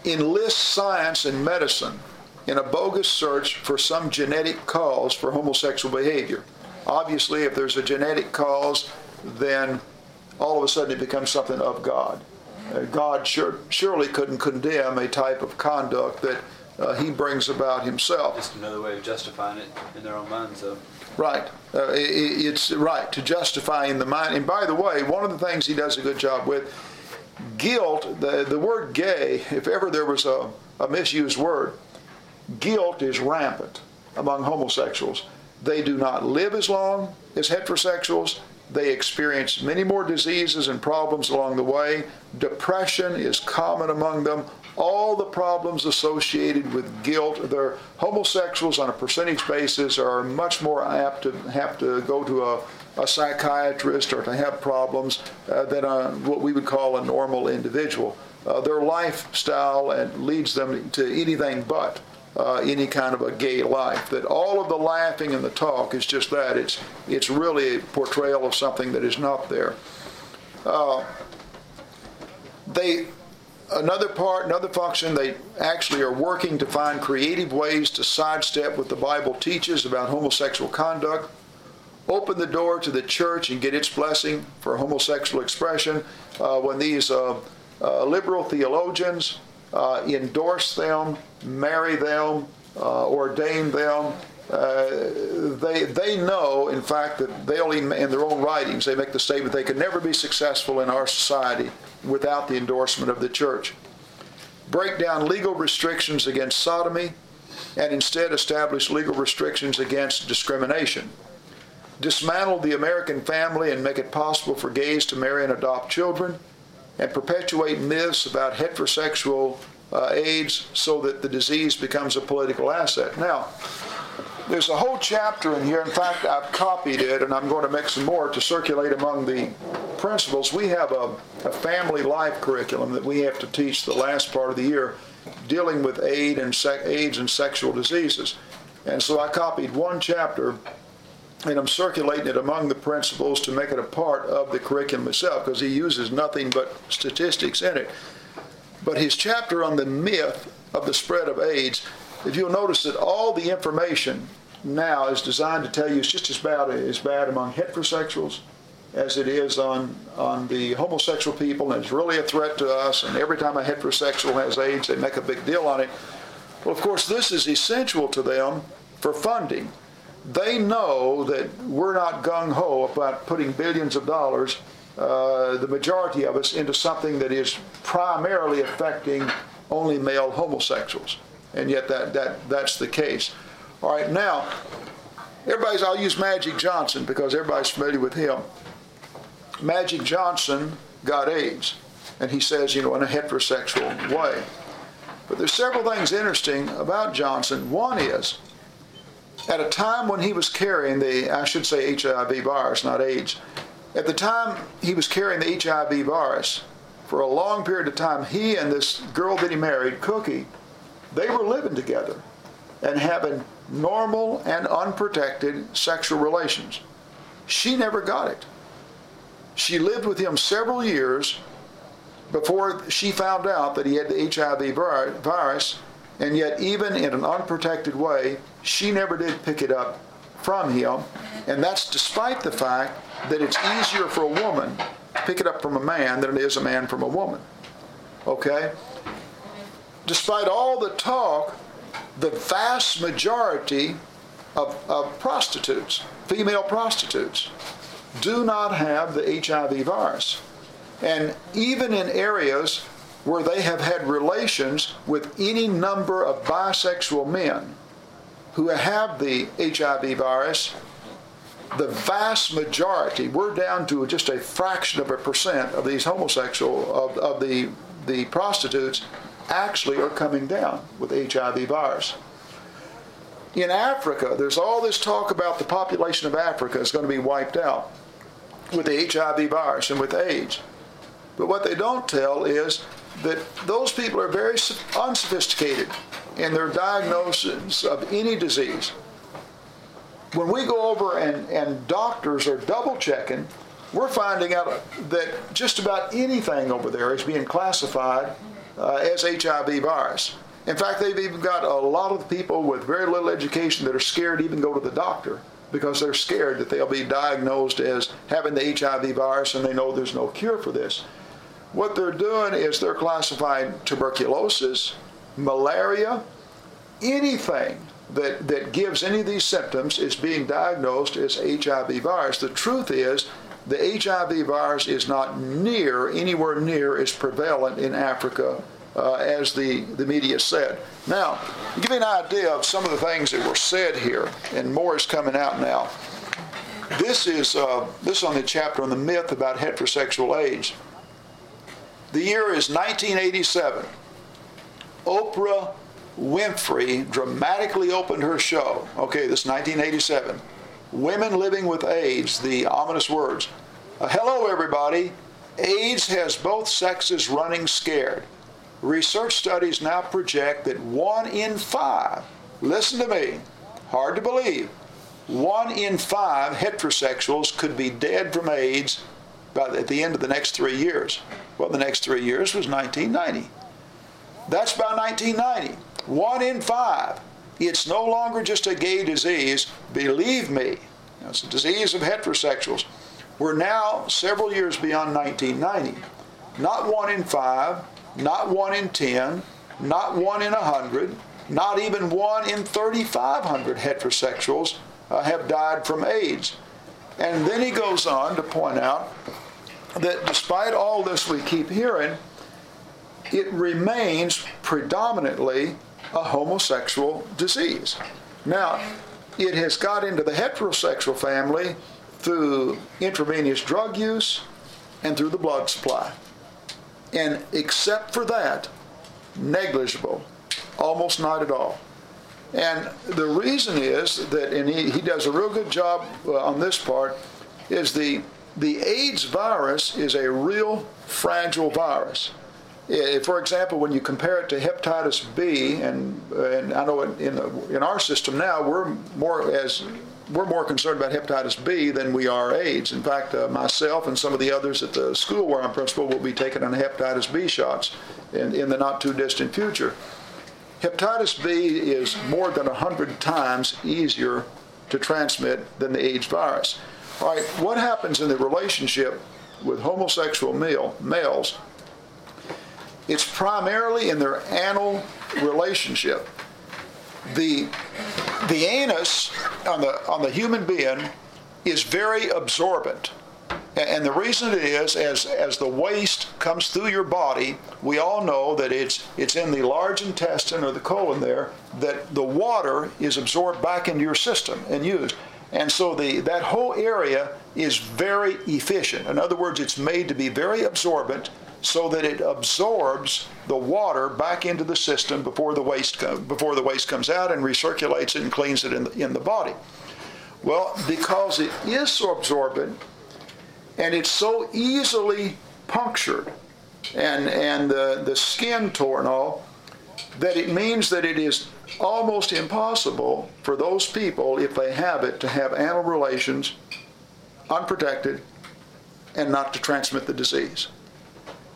enlist science and medicine in a bogus search for some genetic cause for homosexual behavior. Obviously, if there's a genetic cause, then all of a sudden it becomes something of God. Uh, God sure, surely couldn't condemn a type of conduct that uh, he brings about himself. Just another way of justifying it in their own minds, though. Right. Uh, it, it's right to justify in the mind. And by the way, one of the things he does a good job with, guilt, the, the word gay, if ever there was a, a misused word, guilt is rampant among homosexuals. They do not live as long as heterosexuals. They experience many more diseases and problems along the way. Depression is common among them. All the problems associated with guilt. Their homosexuals on a percentage basis are much more apt to have to go to a, a psychiatrist or to have problems uh, than a, what we would call a normal individual. Uh, their lifestyle leads them to anything but uh, any kind of a gay life. That all of the laughing and the talk is just that. It's it's really a portrayal of something that is not there. Uh, they another part, another function, they actually are working to find creative ways to sidestep what the Bible teaches about homosexual conduct, open the door to the church and get its blessing for homosexual expression. Uh, when these uh, uh, liberal theologians uh, endorse them, marry them, uh, ordain them. Uh, they, they know, in fact, that they'll, in their own writings, they make the statement they can never be successful in our society without the endorsement of the church. Break down legal restrictions against sodomy and instead establish legal restrictions against discrimination. Dismantle the American family and make it possible for gays to marry and adopt children and perpetuate myths about heterosexual uh, AIDS so that the disease becomes a political asset. Now, there's a whole chapter in here. In fact, I've copied it and I'm going to make some more to circulate among the principals. We have a, a family life curriculum that we have to teach the last part of the year dealing with AIDS and, AIDS and sexual diseases. And so I copied one chapter and I'm circulating it among the principals to make it a part of the curriculum itself because he uses nothing but statistics in it. But his chapter on the myth of the spread of AIDS, if you'll notice that all the information now is designed to tell you it's just as bad as bad among heterosexuals as it is on on the homosexual people, and it's really a threat to us. And every time a heterosexual has AIDS, they make a big deal on it. Well, of course, this is essential to them for funding. They know that we're not gung ho about putting billions of dollars, uh, the majority of us, into something that is primarily affecting only male homosexuals. And yet that, that, that's the case. All right, now, everybody's, I'll use Magic Johnson because everybody's familiar with him. Magic Johnson got AIDS, and he says, you know, in a heterosexual way. But there's several things interesting about Johnson. One is, at a time when he was carrying the, I should say HIV virus, not AIDS, at the time he was carrying the HIV virus, for a long period of time, he and this girl that he married, Cookie, they were living together and having normal and unprotected sexual relations. She never got it. She lived with him several years before she found out that he had the HIV virus, and yet, even in an unprotected way, she never did pick it up from him. And that's despite the fact that it's easier for a woman to pick it up from a man than it is a man from a woman. Okay? Despite all the talk, the vast majority of, of prostitutes, female prostitutes, do not have the HIV virus. And even in areas where they have had relations with any number of bisexual men who have the HIV virus, the vast majority, we're down to just a fraction of a percent of these homosexual, of, of the, the prostitutes, actually are coming down with HIV virus. In Africa, there's all this talk about the population of Africa is going to be wiped out with the HIV virus and with AIDS. But what they don't tell is that those people are very unsophisticated in their diagnosis of any disease. When we go over and, and doctors are double checking, we're finding out that just about anything over there is being classified uh, as HIV virus. In fact, they've even got a lot of people with very little education that are scared to even go to the doctor because they're scared that they'll be diagnosed as having the HIV virus and they know there's no cure for this. What they're doing is they're classifying tuberculosis, malaria, anything that, that gives any of these symptoms is being diagnosed as HIV virus. The truth is, the HIV virus is not near, anywhere near as prevalent in Africa uh, as the, the media said. Now, give you an idea of some of the things that were said here, and more is coming out now. This is uh, this is on the chapter on the myth about heterosexual AIDS. The year is 1987. Oprah Winfrey dramatically opened her show. Okay, this is 1987. Women living with AIDS, the ominous words. Uh, hello, everybody. AIDS has both sexes running scared. Research studies now project that one in five, listen to me, hard to believe, one in five heterosexuals could be dead from AIDS at the end of the next three years. Well, the next three years was 1990. That's by 1990. One in five. It's no longer just a gay disease. Believe me, it's a disease of heterosexuals. We're now several years beyond 1990. Not one in five, not one in 10, not one in 100, not even one in 3,500 heterosexuals uh, have died from AIDS. And then he goes on to point out that despite all this we keep hearing, it remains predominantly a homosexual disease. Now, it has got into the heterosexual family through intravenous drug use and through the blood supply. And except for that, negligible, almost not at all. And the reason is that, and he, he does a real good job uh, on this part, is the, the AIDS virus is a real fragile virus. For example, when you compare it to hepatitis B, and, and I know in, in, in our system now, we're more as we're more concerned about hepatitis B than we are AIDS. In fact, uh, myself and some of the others at the school where I'm principal will be taking on hepatitis B shots in, in the not too distant future. Hepatitis B is more than 100 times easier to transmit than the AIDS virus. All right, what happens in the relationship with homosexual male, males? It's primarily in their anal relationship. The, the anus on the, on the human being is very absorbent. And the reason it is, as, as the waste comes through your body, we all know that it's, it's in the large intestine or the colon there, that the water is absorbed back into your system and used. And so the, that whole area is very efficient. In other words, it's made to be very absorbent so that it absorbs the water back into the system before the waste, before the waste comes out and recirculates it and cleans it in the, in the body. Well, because it is so absorbent, and it's so easily punctured and, and the, the skin torn off that it means that it is almost impossible for those people, if they have it, to have animal relations unprotected and not to transmit the disease.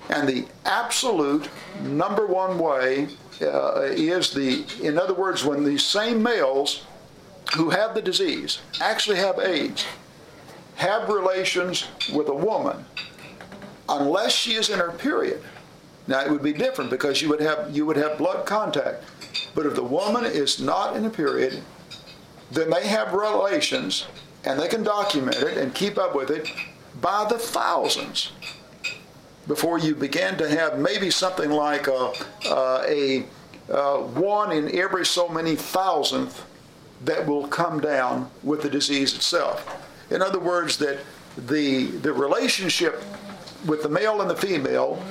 And the absolute number one way uh, is the, in other words, when these same males who have the disease actually have AIDS, have relations with a woman unless she is in her period. Now it would be different because you would have you would have blood contact. But if the woman is not in a period, then they have relations and they can document it and keep up with it by the thousands before you begin to have maybe something like a, uh, a uh, one in every so many thousandth that will come down with the disease itself. In other words, that the, the relationship with the male and the female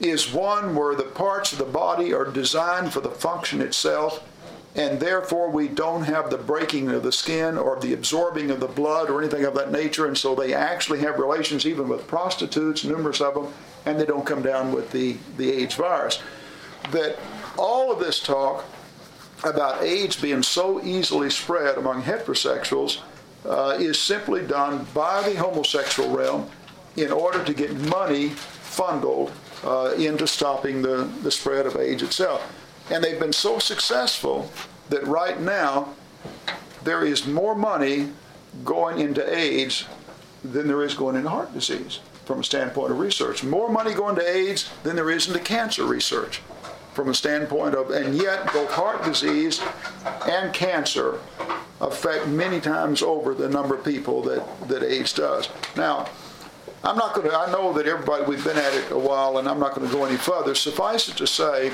is one where the parts of the body are designed for the function itself, and therefore we don't have the breaking of the skin or the absorbing of the blood or anything of that nature, and so they actually have relations even with prostitutes, numerous of them, and they don't come down with the, the AIDS virus. That all of this talk about AIDS being so easily spread among heterosexuals uh, is simply done by the homosexual realm in order to get money funneled uh, into stopping the, the spread of AIDS itself. And they've been so successful that right now there is more money going into AIDS than there is going into heart disease from a standpoint of research. More money going to AIDS than there is into cancer research from a standpoint of, and yet both heart disease and cancer affect many times over the number of people that, that AIDS does. Now, I'm not going to, I know that everybody, we've been at it a while, and I'm not going to go any further. Suffice it to say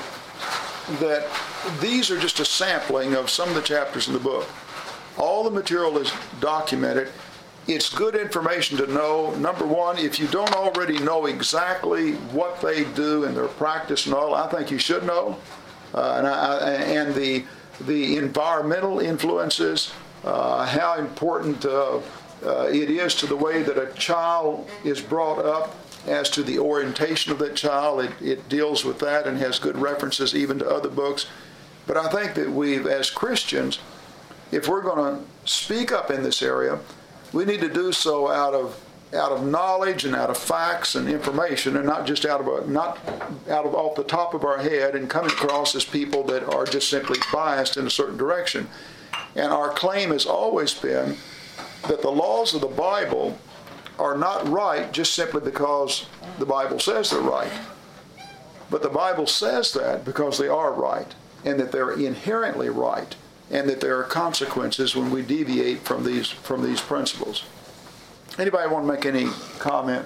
that these are just a sampling of some of the chapters in the book. All the material is documented. It's good information to know. Number one, if you don't already know exactly what they do in their practice and all, I think you should know. Uh, and, I, and the the environmental influences, uh, how important uh, uh, it is to the way that a child is brought up as to the orientation of that child. It, it deals with that and has good references even to other books. But I think that we've, as Christians, if we're going to speak up in this area, we need to do so out of out of knowledge and out of facts and information, and not just out of a, not out of off the top of our head and coming across as people that are just simply biased in a certain direction. And our claim has always been that the laws of the Bible are not right just simply because the Bible says they're right. But the Bible says that because they are right, and that they're inherently right, and that there are consequences when we deviate from these from these principles. Anybody want to make any comment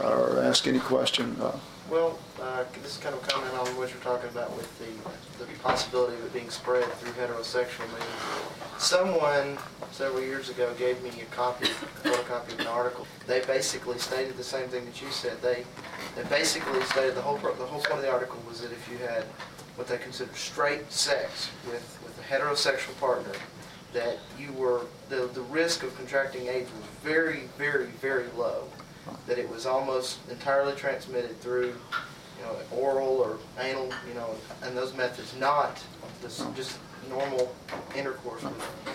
or ask any question? Uh, Well, uh, this is kind of a comment on what you're talking about with the, the possibility of it being spread through heterosexual means. Someone several years ago gave me a copy, a photocopy of an article. They basically stated the same thing that you said. They, they basically stated the whole, the whole point of the article was that if you had what they considered straight sex with, with a heterosexual partner, that you were, the, the risk of contracting AIDS was very, very, very low. That it was almost entirely transmitted through, you know, oral or anal, you know, and those methods, not this, just normal intercourse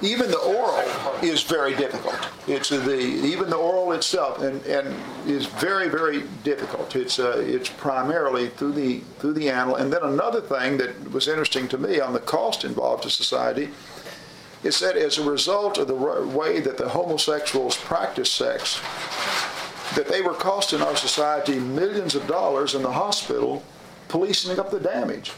even the oral is very difficult. It's the even the oral itself and, and is very very difficult. It's uh, it's primarily through the through the anal. And then another thing that was interesting to me on the cost involved to society is that as a result of the way that the homosexuals practice sex, that they were costing our society millions of dollars in the hospital, policing up the damage.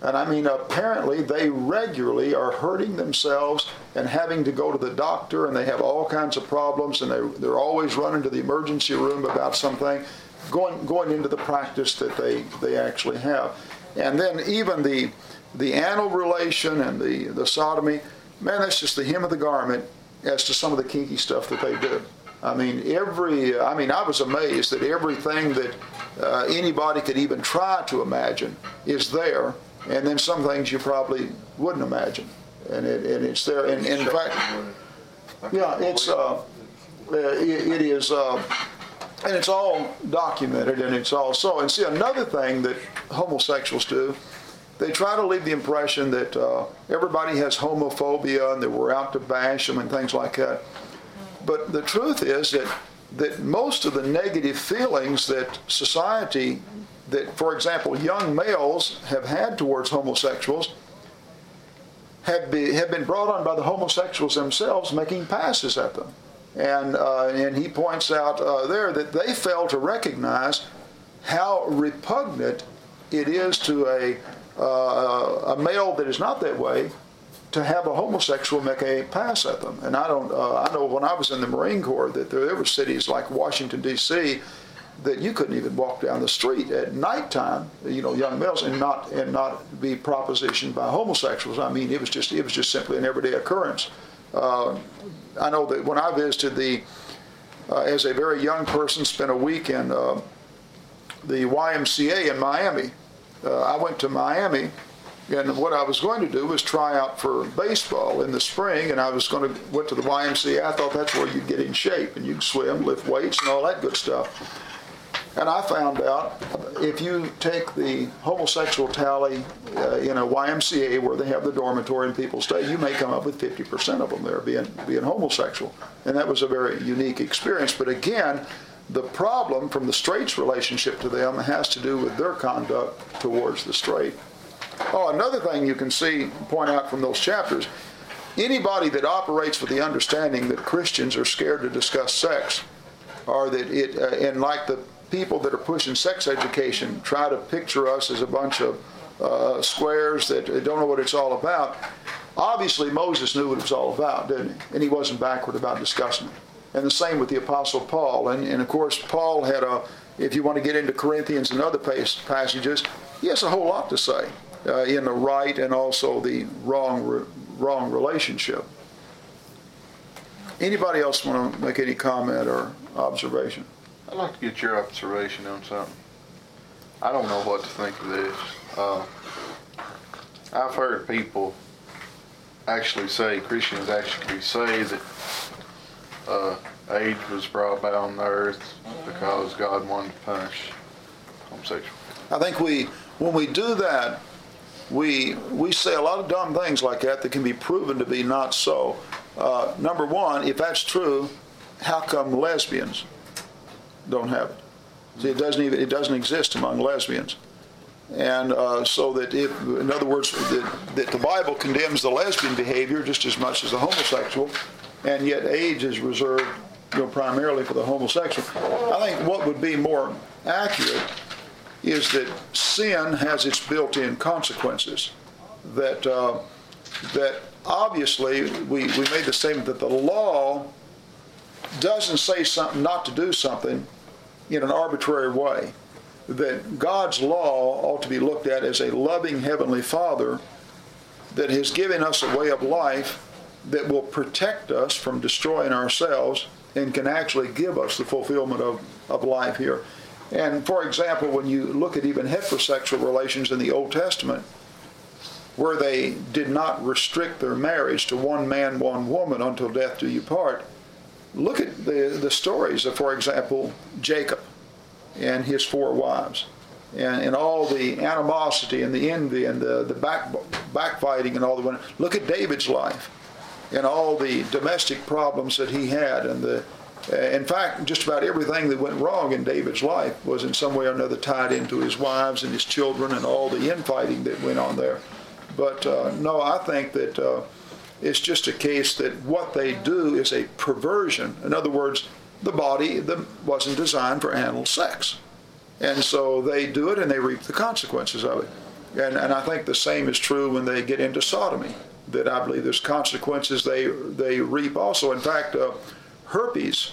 And I mean, apparently, they regularly are hurting themselves and having to go to the doctor, and they have all kinds of problems, and they, they're always running to the emergency room about something, going, going into the practice that they, they actually have. And then even the, the anal relation and the, the sodomy, man, that's just the hem of the garment as to some of the kinky stuff that they do. I mean, every, I mean, I was amazed that everything that uh, anybody could even try to imagine is there, and then some things you probably wouldn't imagine. And, it, and it's there. And, and in fact, yeah, it's, uh, uh, it, it is, uh, and it's all documented, and it's all so. And see, another thing that homosexuals do, they try to leave the impression that uh, everybody has homophobia and that we're out to bash them and things like that. But the truth is that that most of the negative feelings that society, that for example, young males have had towards homosexuals, have, be, have been brought on by the homosexuals themselves making passes at them. And, uh, and he points out uh, there that they fail to recognize how repugnant it is to a, uh, a male that is not that way to have a homosexual make a pass at them. And I don't, uh, I know when I was in the Marine Corps that there, there were cities like Washington D.C. that you couldn't even walk down the street at nighttime, you know, young males, and not and not be propositioned by homosexuals. I mean, it was just it was just simply an everyday occurrence. Uh, I know that when I visited the, uh, as a very young person, spent a week in uh, the YMCA in Miami. Uh, I went to Miami and what I was going to do was try out for baseball in the spring, and I was going to went to the YMCA. I thought that's where you'd get in shape and you'd swim, lift weights, and all that good stuff. And I found out if you take the homosexual tally uh, in a YMCA where they have the dormitory and people stay, you may come up with 50% of them there being being homosexual, and that was a very unique experience. But again. The problem from the straight's relationship to them has to do with their conduct towards the straight. Oh, another thing you can see, point out from those chapters, anybody that operates with the understanding that Christians are scared to discuss sex, or that it, uh, and like the people that are pushing sex education try to picture us as a bunch of uh, squares that don't know what it's all about. Obviously, Moses knew what it was all about, didn't he? And he wasn't backward about discussing it. And the same with the Apostle Paul. And, and of course, Paul had a, if you want to get into Corinthians and other passages, he has a whole lot to say uh, in the right and also the wrong re- wrong relationship. Anybody else want to make any comment or observation? I'd like to get your observation on something. I don't know what to think of this. Uh, I've heard people actually say Christians actually say that uh, AIDS was brought about on the earth because God wanted to punish homosexuals. I think we, when we do that, we we say a lot of dumb things like that that can be proven to be not so. Uh, number one, if that's true, how come lesbians don't have it? See, it doesn't even it doesn't exist among lesbians, and uh, so that if, in other words, that, that the Bible condemns the lesbian behavior just as much as the homosexual, and yet AIDS is reserved, you know, primarily for the homosexual. I think what would be more accurate is that sin has its built-in consequences. That uh, that obviously we, we made the statement that the law doesn't say something not to do something in an arbitrary way. That God's law ought to be looked at as a loving heavenly Father that has given us a way of life that will protect us from destroying ourselves and can actually give us the fulfillment of, of life here. And for example, when you look at even heterosexual relations in the Old Testament, where they did not restrict their marriage to one man, one woman until death do you part, look at the, the stories of, for example, Jacob and his four wives. and, and all the animosity and the envy and the, the back, backfighting and all the one. Look at David's life and all the domestic problems that he had and the in fact just about everything that went wrong in David's life was in some way or another tied into his wives and his children and all the infighting that went on there. But uh, no I think that uh, it's just a case that what they do is a perversion. In other words the body wasn't designed for anal sex. And so they do it and they reap the consequences of it. And, and I think the same is true when they get into sodomy that I believe there's consequences they they reap also. In fact, uh, herpes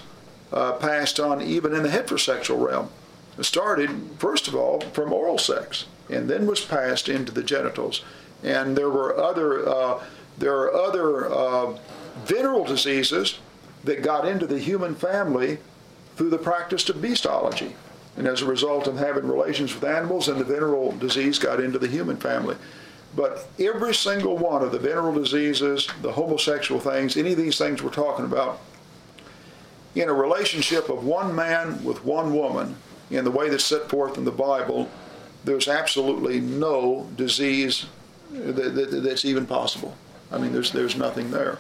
uh, passed on even in the heterosexual realm. It started first of all from oral sex, and then was passed into the genitals. And there were other uh, there are other uh, venereal diseases that got into the human family through the practice of beastology. And as a result of having relations with animals, and the venereal disease got into the human family. But every single one of the venereal diseases, the homosexual things, any of these things we're talking about, in a relationship of one man with one woman, in the way that's set forth in the Bible, there's absolutely no disease that, that, that's even possible. I mean, there's, there's nothing there.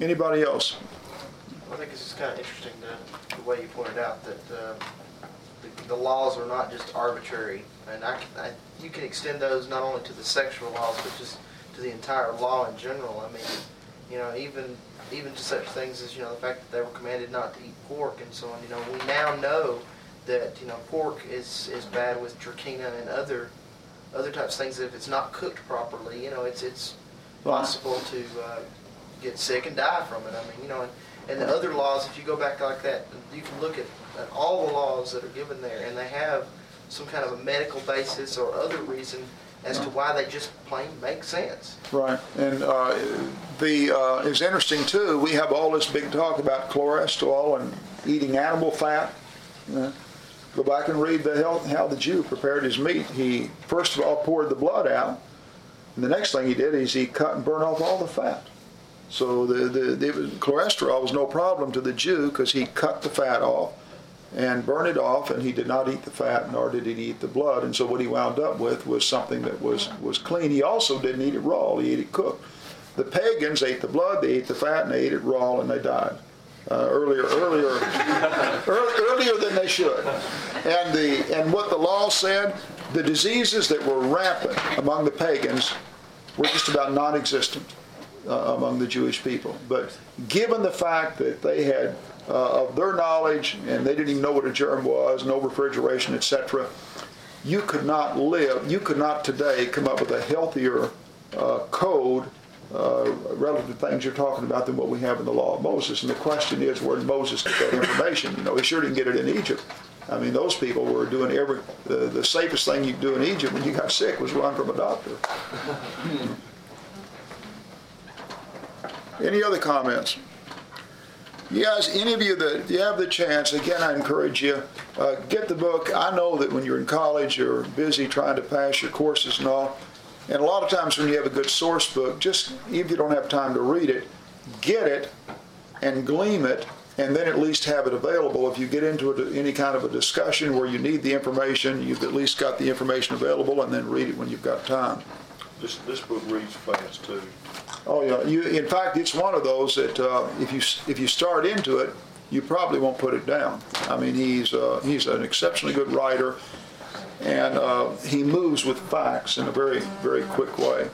Anybody else? I think it's just kind of interesting the, the way you pointed out that uh, the, the laws are not just arbitrary, and I, I, you can extend those not only to the sexual laws, but just to the entire law in general. I mean, you know, even even to such things as you know the fact that they were commanded not to eat pork and so on. You know, we now know that you know pork is is bad with trichina and other other types of things. If it's not cooked properly, you know, it's it's Right. possible to uh, get sick and die from it. I mean, you know, and, and the other laws, if you go back like that, you can look at, at all the laws that are given there, and they have some kind of a medical basis or other reason as to why they just plain make sense. Right, and uh, the, uh, it's interesting too, we have all this big talk about cholesterol and eating animal fat. Uh, Go back and read the how, how the Jew prepared his meat. He first of all poured the blood out, and the next thing he did is he cut and burned off all the fat. So the, the, the cholesterol was no problem to the Jew because he cut the fat off and burn it off, and he did not eat the fat, nor did he eat the blood. And so what he wound up with was something that was, was clean. He also didn't eat it raw, he ate it cooked. The pagans ate the blood, they ate the fat, and they ate it raw, and they died. Uh, earlier, earlier, ear- earlier than they should. And the and what the law said, the diseases that were rampant among the pagans were just about non-existent uh, among the Jewish people. But given the fact that they had uh, of their knowledge and they didn't even know what a germ was, no refrigeration, etc., you could not live, you could not today come up with a healthier uh, code uh, relative to things you're talking about than what we have in the law of Moses. And the question is, where did Moses get that information? You know, he sure didn't get it in Egypt. I mean, those people were doing every, the, the safest thing you could do in Egypt when you got sick was run from a doctor. Any other comments? Guys, any of you that you have the chance, again, I encourage you, uh, get the book. I know that when you're in college, you're busy trying to pass your courses and all. And a lot of times when you have a good source book, just if you don't have time to read it, get it and gleam it, and then at least have it available. If you get into a, any kind of a discussion where you need the information, you've at least got the information available, and then read it when you've got time. This, this book reads fast too. Oh, yeah. You, in fact, it's one of those that uh, if you if you start into it, you probably won't put it down. I mean, he's uh, he's an exceptionally good writer, and uh, he moves with facts in a very very quick way.